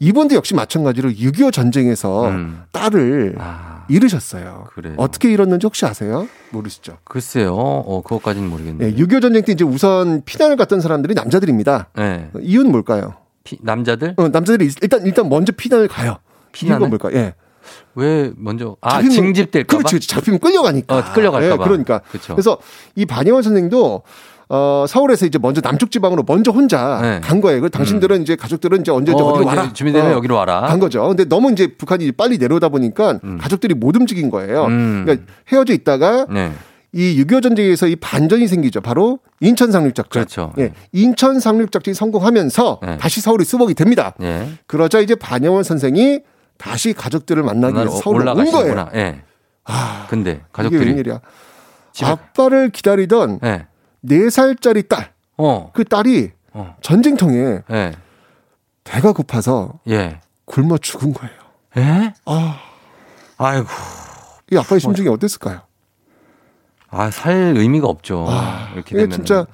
Speaker 16: 이분도 역시 마찬가지로 6.25 전쟁에서
Speaker 1: 음.
Speaker 16: 딸을
Speaker 1: 아,
Speaker 16: 잃으셨어요.
Speaker 1: 그래요.
Speaker 16: 어떻게 잃었는지 혹시 아세요? 모르시죠?
Speaker 1: 글쎄요. 어, 그것까지는 모르겠네요.
Speaker 16: 네, 6.25 전쟁 때 이제 우선 피난을 갔던 사람들이 남자들입니다.
Speaker 1: 네.
Speaker 16: 이유는 뭘까요?
Speaker 1: 피- 남자들?
Speaker 16: 어, 남자들이 있- 일단 일단 먼저 피난을 가요.
Speaker 1: 피난을?
Speaker 16: 이유가 뭘까? 예.
Speaker 1: 왜 먼저 아 징집될까 봐.
Speaker 16: 그렇지, 그렇지. 잡히면 끌려가니까.
Speaker 1: 어, 끌려갈까 봐.
Speaker 16: 그러니까.
Speaker 1: 그쵸.
Speaker 16: 그래서 이 반영원 선생도 어, 서울에서 이제 먼저 남쪽 지방으로 먼저 혼자
Speaker 1: 네.
Speaker 16: 간 거예요. 그 당신들은 음. 이제 가족들은 이제 언제
Speaker 1: 어,
Speaker 16: 어디로 와라.
Speaker 1: 주민들은
Speaker 16: 어,
Speaker 1: 여기로 와라.
Speaker 16: 간 거죠. 근데 너무 이제 북한이 빨리 내려오다 보니까 음. 가족들이 못 움직인 거예요.
Speaker 1: 음.
Speaker 16: 그러니까 헤어져 있다가
Speaker 1: 네.
Speaker 16: 이6.25 전쟁에서 이 반전이 생기죠. 바로 인천 상륙작전.
Speaker 1: 그렇죠.
Speaker 16: 예. 인천 상륙작전이 성공하면서
Speaker 1: 네.
Speaker 16: 다시 서울이 수복이 됩니다.
Speaker 1: 네.
Speaker 16: 그러자 이제 반영원 선생이 다시 가족들을 만나기 위해서 서울로 온 거예요.
Speaker 1: 예. 아, 근데 가족들이
Speaker 16: 웬일이야. 집에... 아빠를 기다리던 네. 4살짜리 딸.
Speaker 1: 어.
Speaker 16: 그 딸이
Speaker 1: 어.
Speaker 16: 전쟁통에
Speaker 1: 예.
Speaker 16: 배가 고파서
Speaker 1: 예.
Speaker 16: 굶어 죽은 거예요.
Speaker 1: 예?
Speaker 16: 아.
Speaker 1: 아이고.
Speaker 16: 이 아빠의 심정이 어땠을까요?
Speaker 1: 아, 살 의미가 없죠. 아, 이렇게 되면
Speaker 16: 진짜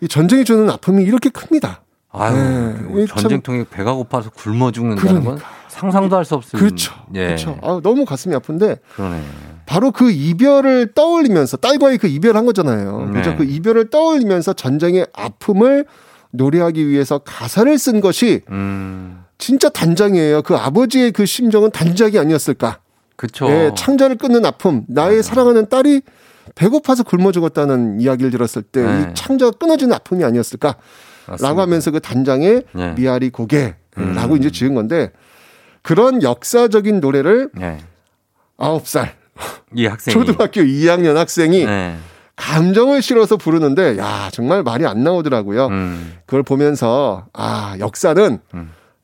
Speaker 16: 이 전쟁이 주는 아픔이 이렇게 큽니다.
Speaker 1: 아유,
Speaker 16: 예,
Speaker 1: 전쟁통에 참... 배가 고파서 굶어 죽는다는 그러니까. 건 상상도 할 수 없을
Speaker 16: 그렇죠.
Speaker 1: 예.
Speaker 16: 그렇죠. 아, 너무 가슴이 아픈데.
Speaker 1: 그러네.
Speaker 16: 바로 그 이별을 떠올리면서 딸과의 그 이별한 거잖아요.
Speaker 1: 네.
Speaker 16: 그래서 그 이별을 떠올리면서 전쟁의 아픔을 노래하기 위해서 가사를 쓴 것이
Speaker 1: 음.
Speaker 16: 진짜 단장이에요. 그 아버지의 그 심정은 단작이 아니었을까?
Speaker 1: 그쵸.
Speaker 16: 예, 창자를 끊는 아픔, 나의 사랑하는 딸이 배고파서 굶어 죽었다는 이야기를 들었을 때이
Speaker 1: 네.
Speaker 16: 창자가 끊어지는 아픔이 아니었을까?
Speaker 1: 맞습니다.
Speaker 16: 라고 하면서 그 단장의
Speaker 1: 네.
Speaker 16: 미아리 고개라고
Speaker 1: 음.
Speaker 16: 이제 지은 건데 그런 역사적인 노래를
Speaker 1: 네.
Speaker 16: 아홉 살
Speaker 1: 이 학생이.
Speaker 16: 초등학교 2학년 학생이
Speaker 1: 네.
Speaker 16: 감정을 실어서 부르는데 야 정말 말이 안 나오더라고요.
Speaker 1: 음.
Speaker 16: 그걸 보면서 아 역사는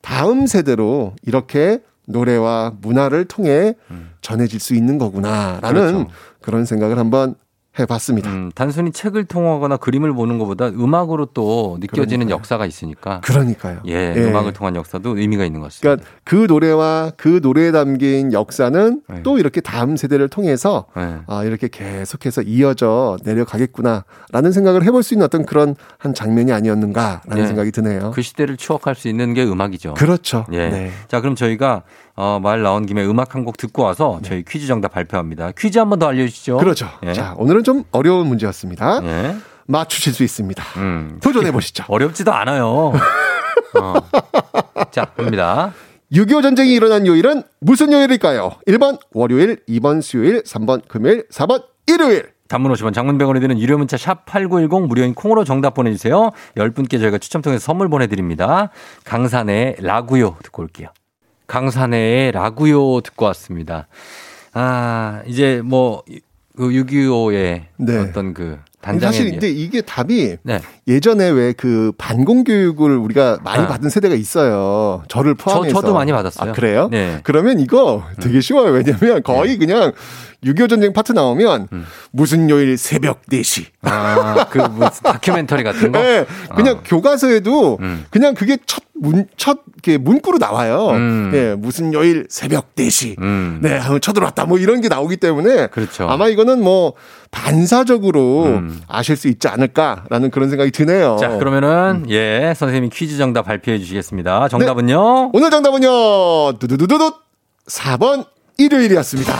Speaker 16: 다음 세대로 이렇게 노래와 문화를 통해 전해질 수 있는 거구나라는
Speaker 1: 음. 그렇죠.
Speaker 16: 그런 생각을 한번 해봤습니다.
Speaker 1: 음, 단순히 책을 통하거나 그림을 보는 것보다 음악으로 또 느껴지는
Speaker 16: 그러니까요.
Speaker 1: 역사가 있으니까.
Speaker 16: 그러니까요.
Speaker 1: 예,
Speaker 16: 예.
Speaker 1: 음악을 통한 역사도 의미가 있는 것 같습니다.
Speaker 16: 그러니까 그 노래와 그 노래에 담긴 역사는
Speaker 1: 네.
Speaker 16: 또 이렇게 다음 세대를 통해서
Speaker 1: 네.
Speaker 16: 아, 이렇게 계속해서 이어져 내려가겠구나라는 생각을 해볼 수 있는 어떤 그런 한 장면이 아니었는가라는
Speaker 1: 네.
Speaker 16: 생각이 드네요.
Speaker 1: 그 시대를 추억할 수 있는 게 음악이죠.
Speaker 16: 그렇죠.
Speaker 1: 예.
Speaker 16: 네.
Speaker 1: 자, 그럼 저희가 어, 말 나온 김에 음악 한 곡 듣고 와서 저희 퀴즈 정답 발표합니다. 퀴즈 한 번 더 알려주시죠.
Speaker 16: 그렇죠.
Speaker 1: 예.
Speaker 16: 자, 오늘은 좀 어려운 문제였습니다.
Speaker 1: 예.
Speaker 16: 맞추실 수 있습니다.
Speaker 1: 음.
Speaker 16: 도전해 보시죠. [LAUGHS]
Speaker 1: 어렵지도 않아요. 어. 자, 갑니다.
Speaker 16: 6.25 전쟁이 일어난 요일은 무슨 요일일까요? 1번 월요일, 2번 수요일, 3번 금요일, 4번 일요일.
Speaker 1: 단문 50원, 장문 100원이 드는 유료 문자 샵 8910 무료인 콩으로 정답 보내주세요. 10분께 저희가 추첨 통해서 선물 보내드립니다. 강산의 라구요 듣고 올게요. 강산의 라구요 듣고 왔습니다. 아, 이제 뭐, 그 6.25의
Speaker 16: 네.
Speaker 1: 어떤 그 단장의
Speaker 16: 사실 근데 이게 답이
Speaker 1: 네.
Speaker 16: 예전에 왜 그 반공 교육을 우리가 많이
Speaker 1: 아.
Speaker 16: 받은 세대가 있어요. 저를 포함해서.
Speaker 1: 저 도 많이 받았어요.
Speaker 16: 아, 그래요?
Speaker 1: 네.
Speaker 16: 그러면 이거 되게 쉬워요. 왜냐면 거의 그냥 6.25 전쟁 파트 나오면 무슨 요일 새벽 4시.
Speaker 1: 아, 그 무슨 다큐멘터리 같은 거? [LAUGHS]
Speaker 16: 네, 그냥 교과서에도
Speaker 1: 음.
Speaker 16: 그냥 그게 첫 문, 첫, 문구로 나와요.
Speaker 1: 음.
Speaker 16: 네, 무슨 요일 새벽 4시.
Speaker 1: 음.
Speaker 16: 네, 하면 쳐들어왔다. 뭐 이런 게 나오기 때문에.
Speaker 1: 그렇죠.
Speaker 16: 아마 이거는 뭐 반사적으로
Speaker 1: 음.
Speaker 16: 아실 수 있지 않을까라는 그런 생각이 드네요.
Speaker 1: 자, 그러면은, 예, 선생님이 퀴즈 정답 발표해 주시겠습니다. 정답은요?
Speaker 16: 오늘 정답은요, 두두두두두 4번 일요일이었습니다.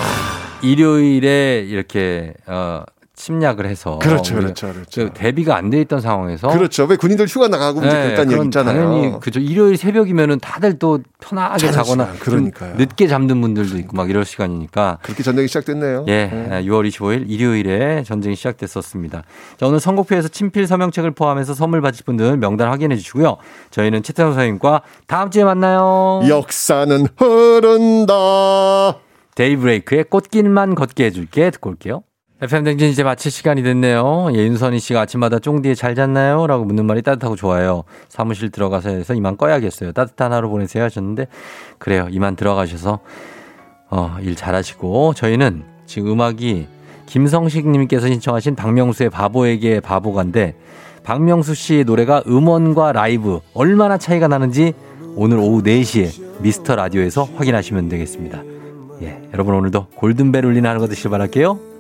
Speaker 1: 일요일에 이렇게, 어, 침략을 해서.
Speaker 16: 그렇죠,
Speaker 1: 우리가
Speaker 16: 그렇죠, 그렇죠.
Speaker 1: 그 대비가 안 돼 있던 상황에서.
Speaker 16: 그렇죠. 왜 군인들 휴가 나가고 이제
Speaker 1: 네,
Speaker 16: 그랬다는 얘기 있잖아요.
Speaker 1: 당연히 그죠. 일요일 새벽이면은 다들 또 편하게 자거나
Speaker 16: 그러니까요.
Speaker 1: 좀 늦게 잠든 분들도 있고 막 이럴 시간이니까.
Speaker 16: 그렇게 전쟁이 시작됐네요.
Speaker 1: 예,
Speaker 16: 네.
Speaker 1: 6월 25일 일요일에 전쟁이 시작됐었습니다. 자, 오늘 선곡표에서 친필 서명책을 포함해서 선물 받으실 분들 명단 확인해 주시고요. 저희는 최태성 선생님과 다음 주에 만나요.
Speaker 16: 역사는 흐른다.
Speaker 1: 데이브레이크의 꽃길만 걷게 해줄게 듣고 올게요. FM 댕진 이제 마칠 시간이 됐네요. 예, 윤선희 씨가 아침마다 쫑디에 잘 잤나요? 라고 묻는 말이 따뜻하고 좋아요. 사무실 들어가서 해서 이만 꺼야겠어요. 따뜻한 하루 보내세요 하셨는데 그래요. 이만 들어가셔서 어, 일 잘하시고 저희는 지금 음악이 김성식 님께서 신청하신 박명수의 바보에게 바보가인데 박명수 씨의 노래가 음원과 라이브 얼마나 차이가 나는지 오늘 오후 4시에 미스터 라디오에서 확인하시면 되겠습니다. 예, 여러분 오늘도 골든벨 울리는 하루 되시길 바랄게요.